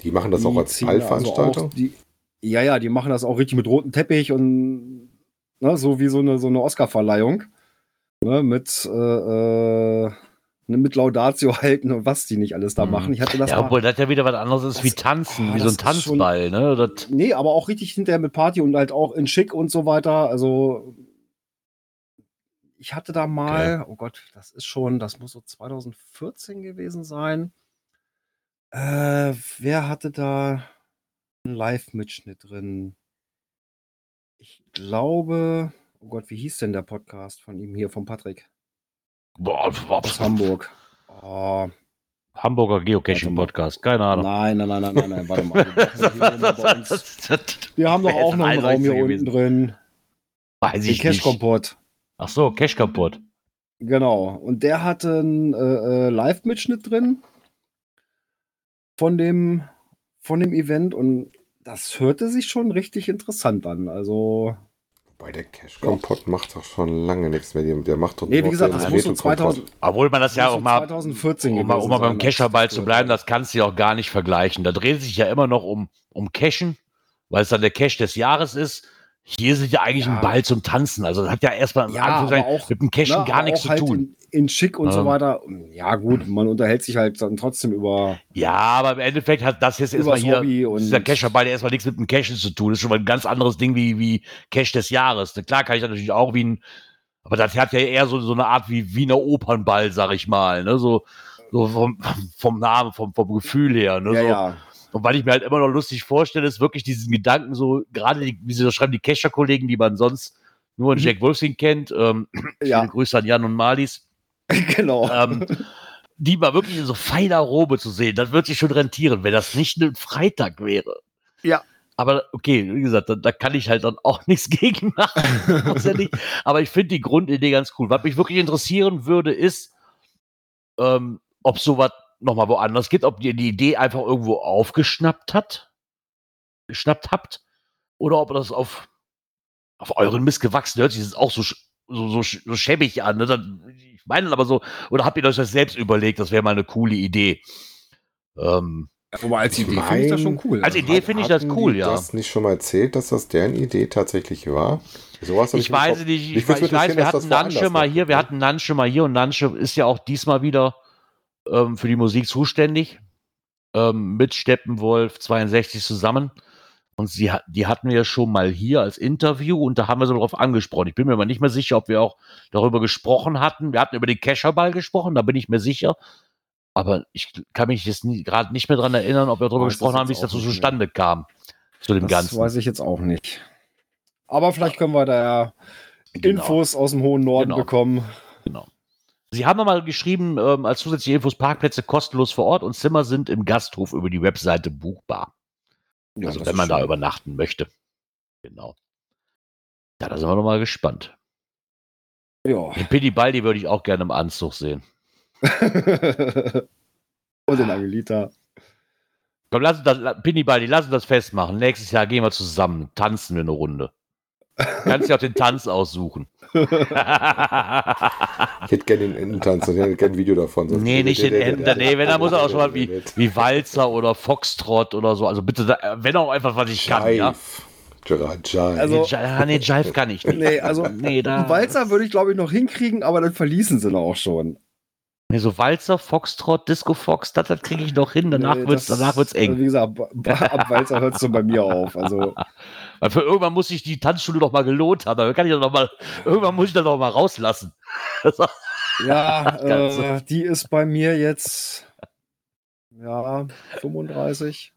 Die machen das Die auch als ziehen also ja, ja, die machen das auch richtig mit rotem Teppich und ne, so wie so eine, so eine Oscar-Verleihung. Ne, mit, äh, äh, mit Laudatio *laughs* halten und was die nicht alles da Mhm. machen. Ich hatte das Ja, mal, obwohl das ja wieder was anderes ist Das- wie Tanzen, oh, wie so ein ist schon- Tanzball, ne? Das, Nee, aber auch richtig hinterher mit Party und halt auch in Schick und so weiter. Also ich hatte da mal, oh Gott, das ist schon, das muss so 2014 gewesen sein. Äh, wer hatte da einen Live-Mitschnitt drin? Ich glaube, oh Gott, wie hieß denn der Podcast von ihm hier, von Patrick boah, aus Hamburg? Oh, Hamburger. Geocaching-Podcast, keine Ahnung. nein, nein, nein, nein, nein, nein, warte mal. Wir, *laughs* haben doch auch noch einen Raum hier unten drin. Weiß Den ich nicht. Cash-Kompott. Ach so, Cash kaputt. Genau. Und der hatte einen äh, äh, Live-Mitschnitt drin von dem, von dem Event und das hörte sich schon richtig interessant an. Also, Bei der Cash Kompott macht doch schon lange nichts mehr. Der- Der macht doch nee, wie gesagt, das muss so Retro-Kompott. 2000, Obwohl man das ja auch mal 2014 um, mal- um mal beim sein, Cacherball zu bleiben, das kannst du ja auch gar nicht vergleichen. Da dreht sich ja immer noch um, um Cashen, weil es dann der Cache des Jahres ist. Hier ist es ja eigentlich Ja. ein Ball zum Tanzen. Also das hat ja erstmal Ja, auch, mit dem Cashen Ne, gar nichts zu halt tun. In, in Schick und so Ähm. weiter. Ja, gut, man unterhält sich halt dann trotzdem über. Ja, aber im Endeffekt hat das jetzt erstmal hier, Hobby und- dieser Cash-Ball, der erstmal nichts mit dem Cashen zu tun. Das ist schon mal ein ganz anderes Ding wie, wie Cash des Jahres. Klar kann ich natürlich auch wie ein, aber das hat ja eher so, so eine Art wie Wiener Opernball, sag ich mal. Ne? So, so vom, vom Namen, vom, vom Gefühl her. Ne? Ja, so. ja. Und weil ich mir halt immer noch lustig vorstelle, ist wirklich diesen Gedanken so, gerade die, wie sie das schreiben, die Kescher-Kollegen, die man sonst nur in Mhm. Jack Wolfskin kennt, ähm, *clears throat* Ja, Grüße an Jan und Malis, *laughs* genau. ähm, die mal wirklich in so feiner Robe zu sehen, das wird sich schon rentieren, wenn das nicht ein Freitag wäre. Ja. Aber okay, wie gesagt, da, da kann ich halt dann auch *laughs* nichts gegen machen. Ja nicht. *laughs* Aber ich finde die Grundidee ganz cool. Was mich wirklich interessieren würde, ist, ähm, ob sowas nochmal woanders gibt, ob ihr die Idee einfach irgendwo aufgeschnappt hat, geschnappt habt, oder ob das auf, auf euren Mist gewachsen hört sich das auch so, so, so, so schäbig an. Ne? Dann, ich meine aber so, oder habt ihr euch das selbst überlegt, das wäre mal eine coole Idee? Ähm, Wobei als Ich Idee finde ich das schon cool. Als Idee finde ich das cool, die ja. das nicht schon mal erzählt, dass das deren Idee tatsächlich war? Sowas Ich weiß nicht, ich, ich, würd's weiß, wir hatten Nansche mal hier, wir hatten Nansche mal hier und Nansche ist ja auch diesmal wieder ähm, für die Musik zuständig. Ähm, mit Steppenwolf 62 zusammen. Und sie, hat- die hatten wir ja schon mal hier als Interview und da haben wir so darauf angesprochen. Ich bin mir aber nicht mehr sicher, ob wir auch darüber gesprochen hatten. Wir hatten über den Kescherball gesprochen, da bin ich mir sicher. Aber ich kann mich jetzt gerade nicht mehr daran erinnern, ob wir darüber Weiß gesprochen haben, wie es dazu nicht mehr. zustande kam. Zu dem das Ganzen. weiß ich jetzt auch nicht. Aber vielleicht können wir da Genau. Infos aus dem hohen Norden Genau. bekommen. Genau. Sie haben nochmal geschrieben, ähm, als zusätzliche Infos Parkplätze kostenlos vor Ort und Zimmer sind im Gasthof über die Webseite buchbar. Ja, also wenn man da schön. übernachten möchte. Genau. Ja, da sind wir nochmal gespannt. Ja. Den Baldi würde ich auch gerne im Anzug sehen. *laughs* Und den Angelita. Komm, lass uns das, la- Piddy Baldi, lass uns das festmachen. Nächstes Jahr gehen wir zusammen, tanzen wir eine Runde. Kannst dir auch den Tanz aussuchen. *laughs* Ich hätte gerne den Ententanz und ich hätte gerne ein Video davon. Sonst- Nee, nicht den Ender. Nee, wenn, dann muss er auch schon mal wie, wie Walzer oder Foxtrot oder so. Also bitte, da- wenn auch einfach, was ich kann, ja. Gerard Jive. Also- nee, Ji- nee, Jive kann ich nicht. Nee, also *laughs* Nee, da. Walzer würde ich, glaube ich, noch hinkriegen, aber dann verließen sie noch auch schon. Nee, so Walzer, Foxtrot, Disco Fox, das, das kriege ich noch hin. Danach Nee, danach wird's eng. Wie gesagt, ab, ab Walzer hört es so bei mir auf. Also, *laughs* Weil für irgendwann muss sich die Tanzschule doch mal gelohnt haben. Dann kann ich das noch mal, irgendwann muss ich das doch mal rauslassen. *laughs* ja, äh, die ist bei mir jetzt ja 35,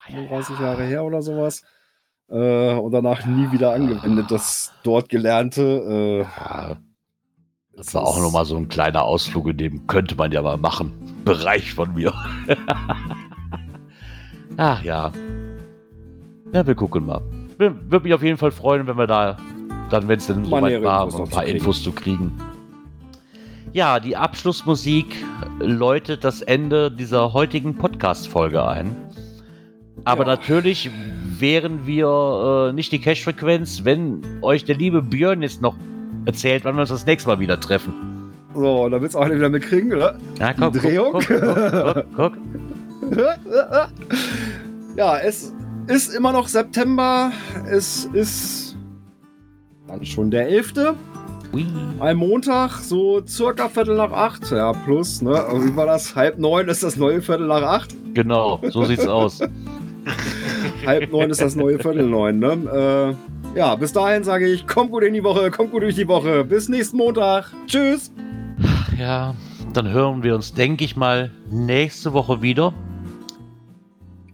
35 Jahre her oder sowas. Äh, und danach nie wieder angewendet, das dort Gelernte. Äh, das war auch noch mal so ein kleiner Ausflug, in dem könnte man ja mal machen. Bereich von mir. *laughs* Ach ja. Ja, wir gucken mal. Würde mich auf jeden Fall freuen, wenn wir da dann, wenn es denn soweit nähere war, Infos ein paar zu. Infos zu kriegen. Ja, die Abschlussmusik läutet das Ende dieser heutigen Podcast-Folge ein. Aber Ja. natürlich wären wir äh, nicht die Cash-Frequenz, wenn euch der liebe Björn jetzt noch erzählt, wann wir uns das nächste Mal wieder treffen. so, da willst du auch nicht wieder mitkriegen, oder? Ja, Die Drehung? Guck, guck, guck, guck. *laughs* ja, es ist immer noch September. Es ist dann schon der 11. Ui. Ein Montag, so circa Viertel nach acht. Ja, plus, ne? Wie war das? Halb neun ist das neue Viertel nach acht. Genau, so sieht's aus. *laughs* Halb neun ist das neue Viertel neun, ne? Äh, ja, bis dahin sage ich, kommt gut in die Woche, kommt gut durch die Woche. Bis nächsten Montag. Tschüss. Ja, dann hören wir uns, denke ich mal, nächste Woche wieder.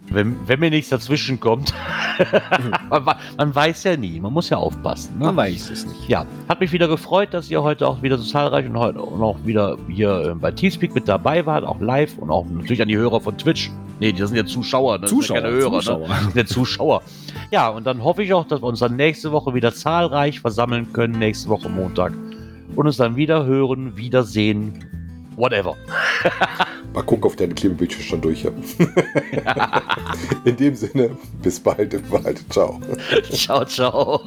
Wenn, wenn mir nichts dazwischen kommt. *laughs* man, man weiß ja nie, man muss ja aufpassen. Ne? weiß es nicht. Ja, hat mich wieder gefreut, dass ihr heute auch wieder so zahlreich und heute und auch wieder hier äh, bei Teamspeak mit dabei wart, auch live und auch natürlich an die Hörer von Twitch. Nee, die sind ja Zuschauer, ne? Das sind ja keine Hörer, Zuschauer. Ne? Sind ja Zuschauer. Ja, und dann hoffe ich auch, dass wir uns dann nächste Woche wieder zahlreich versammeln können, nächste Woche Montag. Und uns dann wieder hören, wiedersehen, whatever. Mal gucken, ob deine Klebebildchen schon durch haben. *laughs* In dem Sinne, bis bald im Wald. Ciao. ciao, ciao.